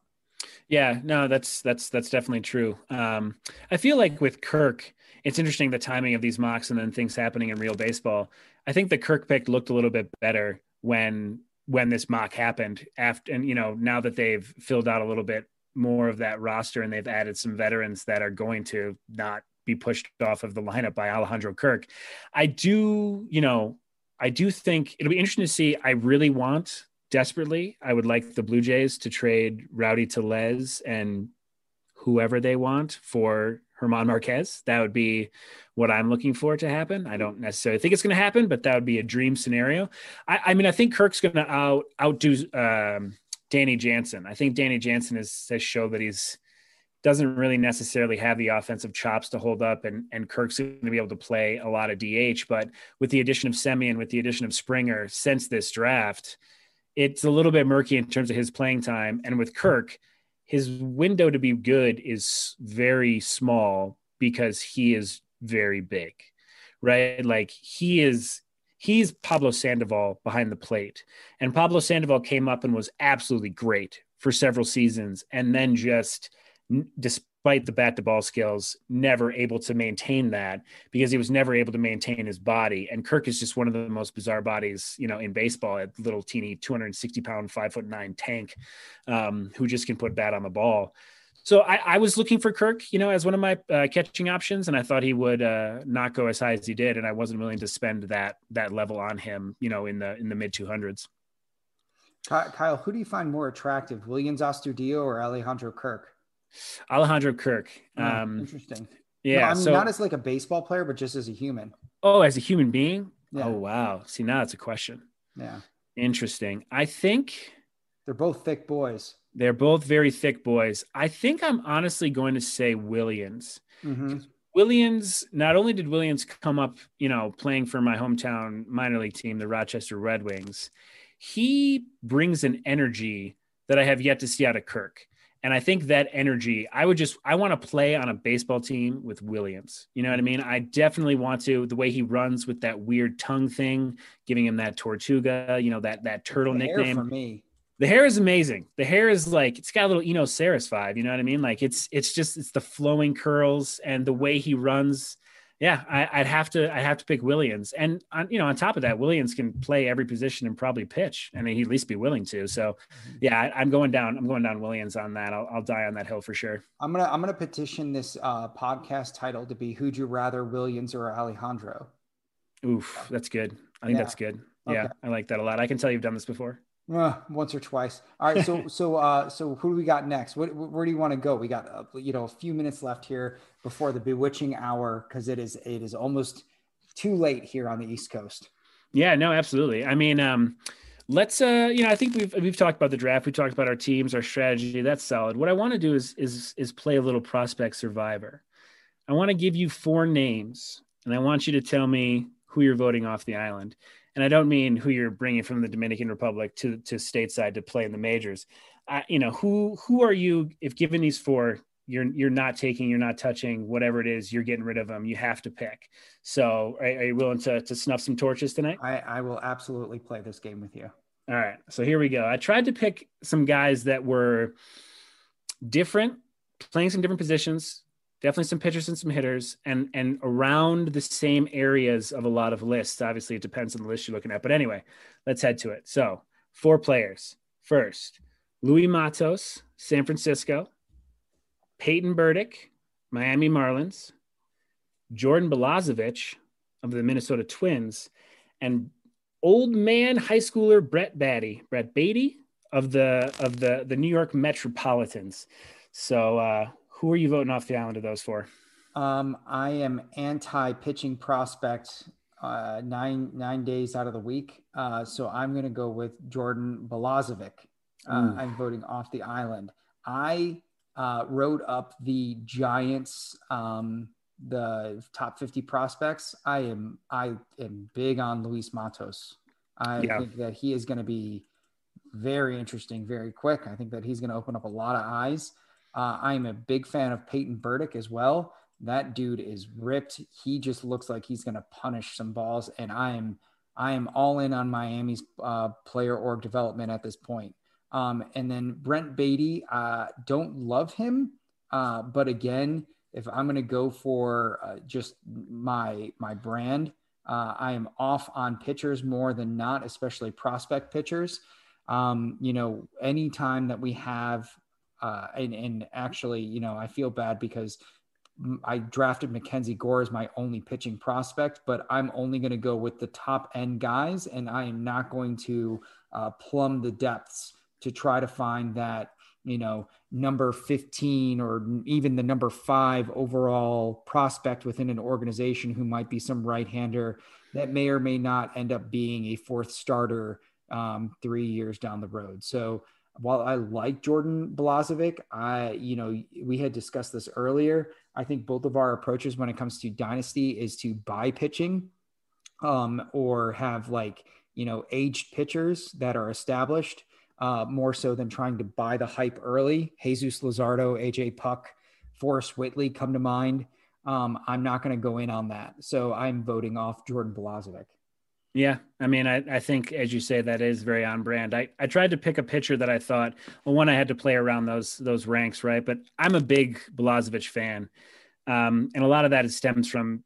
Yeah, no, that's that's that's definitely true. Um, I feel like with Kirk, it's interesting the timing of these mocks and then things happening in real baseball. I think the Kirk pick looked a little bit better when when this mock happened after and you know now that they've filled out a little bit more of that roster and they've added some veterans that are going to not be pushed off of the lineup by Alejandro Kirk. I do, you know, I do think it'll be interesting to see. I really want desperately. I would like the Blue Jays to trade Rowdy Tellez and whoever they want for German Marquez. That would be what I'm looking for to happen. I don't necessarily think it's going to happen, but that would be a dream scenario. I, I mean, I think Kirk's going to out outdo um, Danny Jansen. I think Danny Jansen has, has showed that he's doesn't really necessarily have the offensive chops to hold up, and and Kirk's going to be able to play a lot of DH. But with the addition of Semien, with the addition of Springer since this draft, it's a little bit murky in terms of his playing time. And with Kirk, his window to be good is very small because he is very big, right? Like he is he's Pablo Sandoval behind the plate. And Pablo Sandoval came up and was absolutely great for several seasons and then just despite the bat to ball skills, never able to maintain that because he was never able to maintain his body. And Kirk is just one of the most bizarre bodies, you know, in baseball, a little teeny 260 pound, five foot nine tank um, who just can put bat on the ball. So I, I, was looking for Kirk, you know, as one of my uh, catching options, and I thought he would uh, not go as high as he did, and I wasn't willing to spend that that level on him, you know, in the in the mid two hundreds. Kyle, who do you find more attractive, Willians Astudillo or Alejandro Kirk? Alejandro Kirk. Oh, um, interesting. Yeah, no, I mean so, not as like a baseball player, but just as a human. Oh, as a human being. Yeah. Oh wow. See, now it's a question. Yeah. Interesting. I think they're both thick boys. They're both very thick boys. I think I'm honestly going to say Williams. Mm-hmm. Willians, not only did Williams come up, you know, playing for my hometown minor league team, the Rochester Red Wings, he brings an energy that I have yet to see out of Kirk. And I think that energy, I would just, I want to play on a baseball team with Williams. You know what I mean? I definitely want to, the way he runs with that weird tongue thing, giving him that Tortuga, you know, that, that turtle the nickname. for me. The hair is amazing. The hair is like, it's got a little Eno Sarris vibe. You know what I mean? Like it's, it's just, it's the flowing curls and the way he runs yeah, I, would have to. I have to pick Williams, and on, you know, on top of that, Williams can play every position and probably pitch. I mean, he'd at least be willing to. So, mm-hmm. yeah, I, am going down. I'm going down Williams on that. I'll, I'll, die on that hill for sure. I'm gonna I'm gonna petition this uh, podcast title to be "Who'd you rather, Williams or Alejandro?" Oof, that's good. I think yeah. that's good. Yeah, okay. I like that a lot. I can tell you've done this before. Uh, once or twice. All right. So, <laughs> so, uh, so who do we got next? What, where do you want to go? We got, uh, you know, a few minutes left here before the bewitching hour because it is, it is almost too late here on the East Coast. Yeah. No, absolutely. I mean, um, let's, uh, you know, I think we've we've talked about the draft. We talked about our teams, our strategy. That's solid. What I want to do is is is play a little prospect survivor. I want to give you four names, and I want you to tell me who you're voting off the island and I don't mean who you're bringing from the Dominican Republic to to stateside to play in the majors. I, you know, who who are you? If given these four, you're you're not taking, you're not touching, whatever it is, you're getting rid of them. You have to pick. So, are, are you willing to to snuff some torches tonight? I, I will absolutely play this game with you. All right, so here we go. I tried to pick some guys that were different, playing some different positions, definitely some pitchers and some hitters and and around the same areas of a lot of lists. Obviously it depends on the list you're looking at but anyway let's head to it. So four players. First Luis Matos San Francisco, Peyton Burdick, Miami Marlins, Jordan Balazovic of the Minnesota Twins, and old man high schooler Brett Baty, Brett Baty of the of the the New York Metropolitans. So, uh, who are you voting off the island of those four? Um, I am anti pitching prospect uh, nine nine days out of the week. Uh, so I'm going to go with Jordan Balazovic. Uh, I'm voting off the island. I uh, wrote up the Giants, um, the top 50 prospects. I am I am big on Luis Matos. I yeah. think that he is going to be very interesting, very quick. I think that he's going to open up a lot of eyes. Uh, I'm a big fan of Peyton Burdick as well. That dude is ripped. He just looks like he's going to punish some balls, and I am I am all in on Miami's uh, player org development at this point. Um, and then Brett Baty, uh, don't love him, uh, but again, if I'm going to go for uh, just my my brand, uh, I am off on pitchers more than not, especially prospect pitchers. Um, you know, anytime that we have, uh, and, and actually, you know, I feel bad because I drafted Mackenzie Gore as my only pitching prospect, but I'm only going to go with the top end guys, and I am not going to uh, plumb the depths to try to find that you know number 15 or even the number five overall prospect within an organization who might be some right-hander that may or may not end up being a fourth starter um, three years down the road. So while I like Jordan Balazovic, I, you know, we had discussed this earlier. I think both of our approaches when it comes to dynasty is to buy pitching um, or have like, you know, aged pitchers that are established uh, more so than trying to buy the hype early. Jesus Luzardo, AJ Puk, Forrest Whitley come to mind. Um, I'm not going to go in on that. So I'm voting off Jordan Balazovic. Yeah, I mean, I, I think as you say, that is very on brand. I, I tried to pick a pitcher that I thought, well, one I had to play around those those ranks, right? But I'm a big Balazovic fan, um, and a lot of that stems from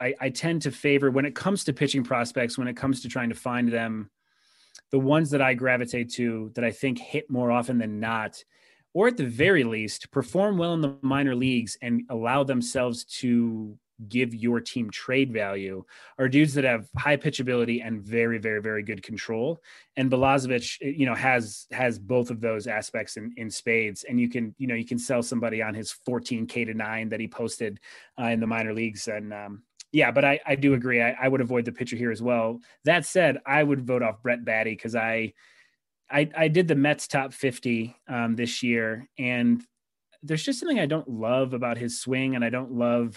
I, I tend to favor when it comes to pitching prospects, when it comes to trying to find them, the ones that I gravitate to that I think hit more often than not, or at the very least, perform well in the minor leagues and allow themselves to give your team trade value are dudes that have high pitchability and very very very good control. And Balazovic you know has has both of those aspects in in spades. And you can you know you can sell somebody on his 14k to 9 that he posted uh, in the minor leagues. And um, yeah but I I do agree. I, I would avoid the pitcher here as well. That said I would vote off Brett Baty because I I, I did the Mets top 50 um, this year, and there's just something I don't love about his swing, and I don't love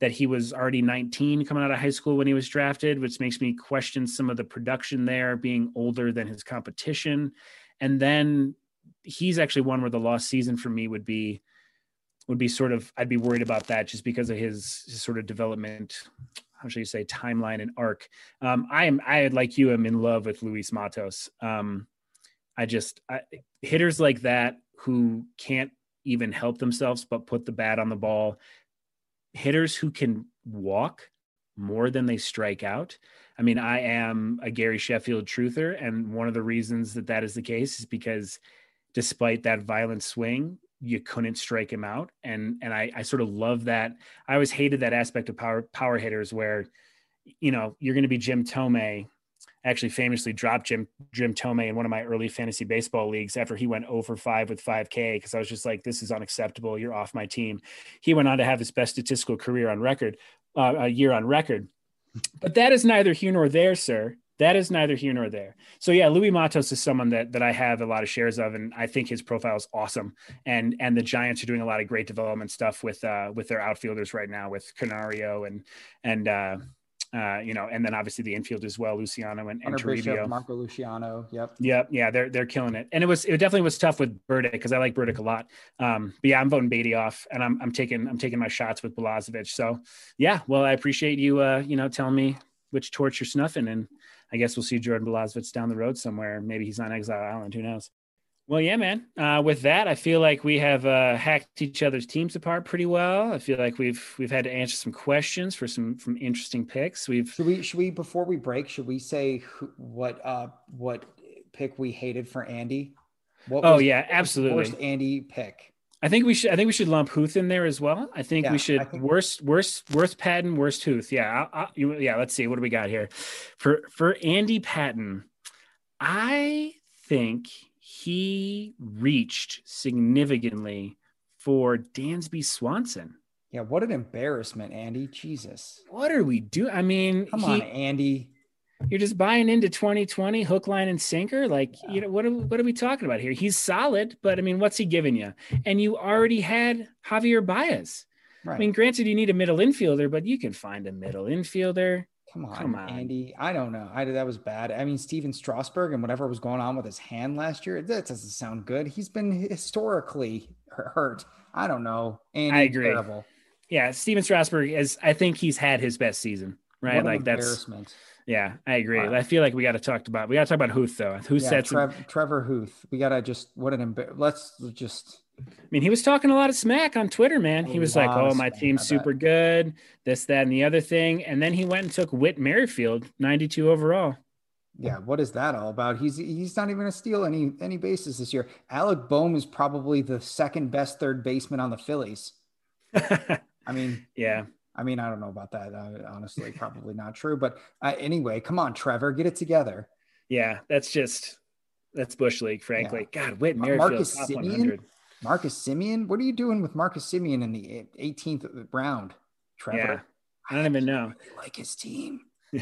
that he was already 19 coming out of high school when he was drafted, which makes me question some of the production there being older than his competition. And then he's actually one where the lost season for me would be would be sort of I'd be worried about that just because of his, his sort of development how should you say timeline and arc. Um, I am I like you am in love with Luis Matos. Um, I just I, hitters like that who can't even help themselves but put the bat on the ball hitters who can walk more than they strike out. I mean, I am a Gary Sheffield truther, and one of the reasons that that is the case is because despite that violent swing, you couldn't strike him out, and and I, I sort of love that. I always hated that aspect of power power hitters where, you know, you're going to be Jim Thome actually famously dropped Jim Jim Thome in one of my early fantasy baseball leagues after he went over 5 with 5K because I was just like, this is unacceptable. You're off my team. He went on to have his best statistical career on record, uh, a year on record. But that is neither here nor there, sir. That is neither here nor there. So yeah, Luis Matos is someone that that I have a lot of shares of, and I think his profile is awesome. And and the Giants are doing a lot of great development stuff with uh, with their outfielders right now, with Canario and and uh, uh, you know, and then obviously the infield as well, Luciano and, and Toribio. Marco Luciano. Yep. Yep. Yeah. They're, they're killing it. And it was, it definitely was tough with Burdick because I like Burdick a lot. Um, but yeah, I'm voting Baty off and I'm, I'm taking, I'm taking my shots with Balazovic. So yeah, well, I appreciate you, uh, you know, telling me which torch you're snuffing and I guess we'll see Jordan Balazovic down the road somewhere. Maybe he's on Exile Island. Who knows? Well, yeah, man. Uh, with that, I feel like we have uh, hacked each other's teams apart pretty well. I feel like we've we've had to answer some questions for some from interesting picks. We've should we should we before we break should we say who, what uh what pick we hated for Andy? What Oh was yeah, absolutely. Worst Andy pick. I think we should. I think we should lump Huth in there as well. I think Yeah, we should think- worst, worst, worst Patton, worst Huth. Yeah, I, I, yeah. Let's see. What do we got here for for Andy Patton? I think he reached significantly for Dansby Swanson. Yeah, what an embarrassment, Andy. Jesus. What are we doing? I mean, Come he- on, Andy. you're just buying into 2020 hook, line, and sinker. Like, you know, what are, what are we talking about here? He's solid, but I mean, what's he giving you? And you already had Javier Baez. Right. I mean, granted, you need a middle infielder, but you can find a middle infielder. Come on, come on. Andy. I don't know. I that was bad. I mean, Stephen Strasburg and whatever was going on with his hand last year, that doesn't sound good. He's been historically hurt. I don't know. Andy, I agree. Terrible. Yeah, Stephen Strasburg is. I think he's had his best season. Right, like that's. embarrassment. Yeah, I agree. Wow. I feel like we got to talk about. We got to talk about Huth though. Who Yeah, said? Trev, Trevor Huth. We gotta just what an embar- let's just I mean, he was talking a lot of smack on Twitter, man. He was like, "Oh, my team's super good. This, that, and the other thing." And then he went and took Whit Merrifield, ninety-two overall. yeah. What is that all about? He's he's not even gonna steal any any bases this year. Alec Bohm is probably the second best third baseman on the Phillies. <laughs> I mean, yeah, I mean, I don't know about that. Uh, honestly, probably not true. But uh, anyway, come on, Trevor, get it together. yeah. That's just that's bush league, frankly. God, Whit Merrifield, Marcus top Semien? one hundred. Marcus Semien, what are you doing with Marcus Semien in the 18th round, Trevor? Yeah, I don't even know. really like his team. <laughs>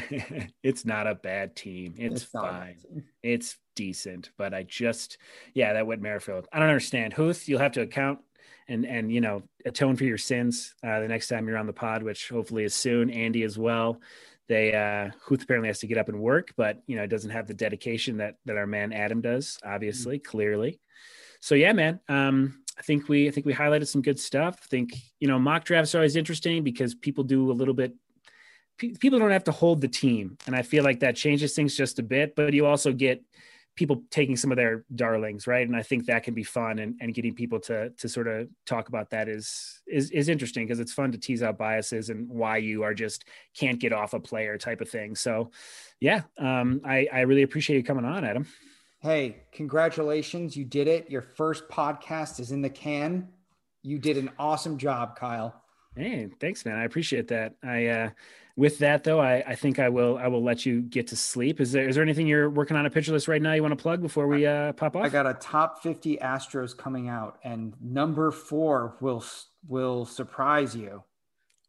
it's not a bad team. It's, a fine. team. It's decent, but I just, yeah, that Whit Merrifield. I don't understand. Huth, you'll have to account and and you know atone for your sins uh, the next time you're on the pod, which hopefully is soon. Andy as well. They uh Huth apparently has to get up and work, but you know doesn't have the dedication that that our man Adam does. Obviously, clearly. So yeah, man. Um, I think we I think we highlighted some good stuff. I think you know mock drafts are always interesting because people do a little bit pe- people don't have to hold the team and i feel like that changes things just a bit but you also get people taking some of their darlings right and i think that can be fun and, and getting people to to sort of talk about that is is is interesting because it's fun to tease out biases and why you are just can't get off a player type of thing so yeah um i i really appreciate you coming on adam Hey, congratulations. You did it. Your first podcast is in the can. You did an awesome job, Kyle. Hey, thanks, man. I appreciate that. I, uh, with that though, I, I think I will, I will let you get to sleep. Is there, is there anything you're working on a Pitcher List right now you want to plug before we uh, pop off? I got a top 50 Astros coming out, and number four will will surprise you.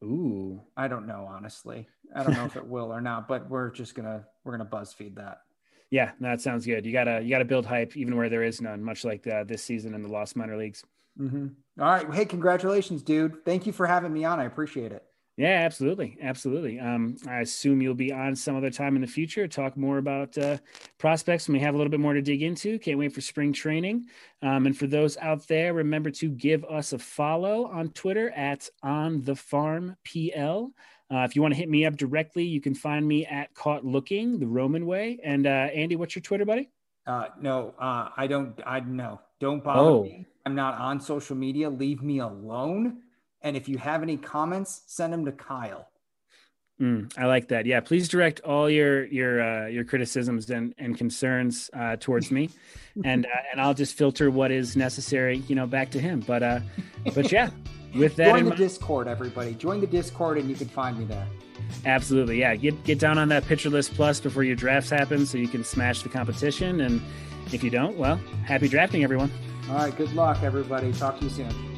Ooh, I don't know, honestly. I don't know if it will or not, but we're just gonna we're gonna BuzzFeed that. Yeah, that sounds good. You gotta, you gotta build hype even where there is none, much like uh, this season in the lost minor leagues. Mhm. All right. Hey, congratulations, dude. Thank you for having me on. I appreciate it. Yeah, absolutely, absolutely. Um, I assume you'll be on some other time in the future. Talk more about uh, prospects, we have a little bit more to dig into. Can't wait for spring training. Um, and for those out there, remember to give us a follow on Twitter at On the Farm PL. Uh, if you want to hit me up directly, you can find me at Caught Looking the Roman Way. And uh, Andy, what's your Twitter, buddy? Uh, no, uh, I don't. I no, don't bother Oh. me. I'm not on social media. Leave me alone. And if you have any comments, send them to Kyle. Mm, I like that. Yeah, please direct all your your uh, your criticisms and and concerns uh, towards me, <laughs> and uh, and I'll just filter what is necessary, you know, back to him. But uh, but yeah, <laughs> with that Join in the Discord, everybody. Join the Discord, and you can find me there. absolutely, yeah. Get get down on that pitcher list plus before your drafts happen, so you can smash the competition. And if you don't, well, happy drafting, everyone. All right. Good luck, everybody. Talk to you soon.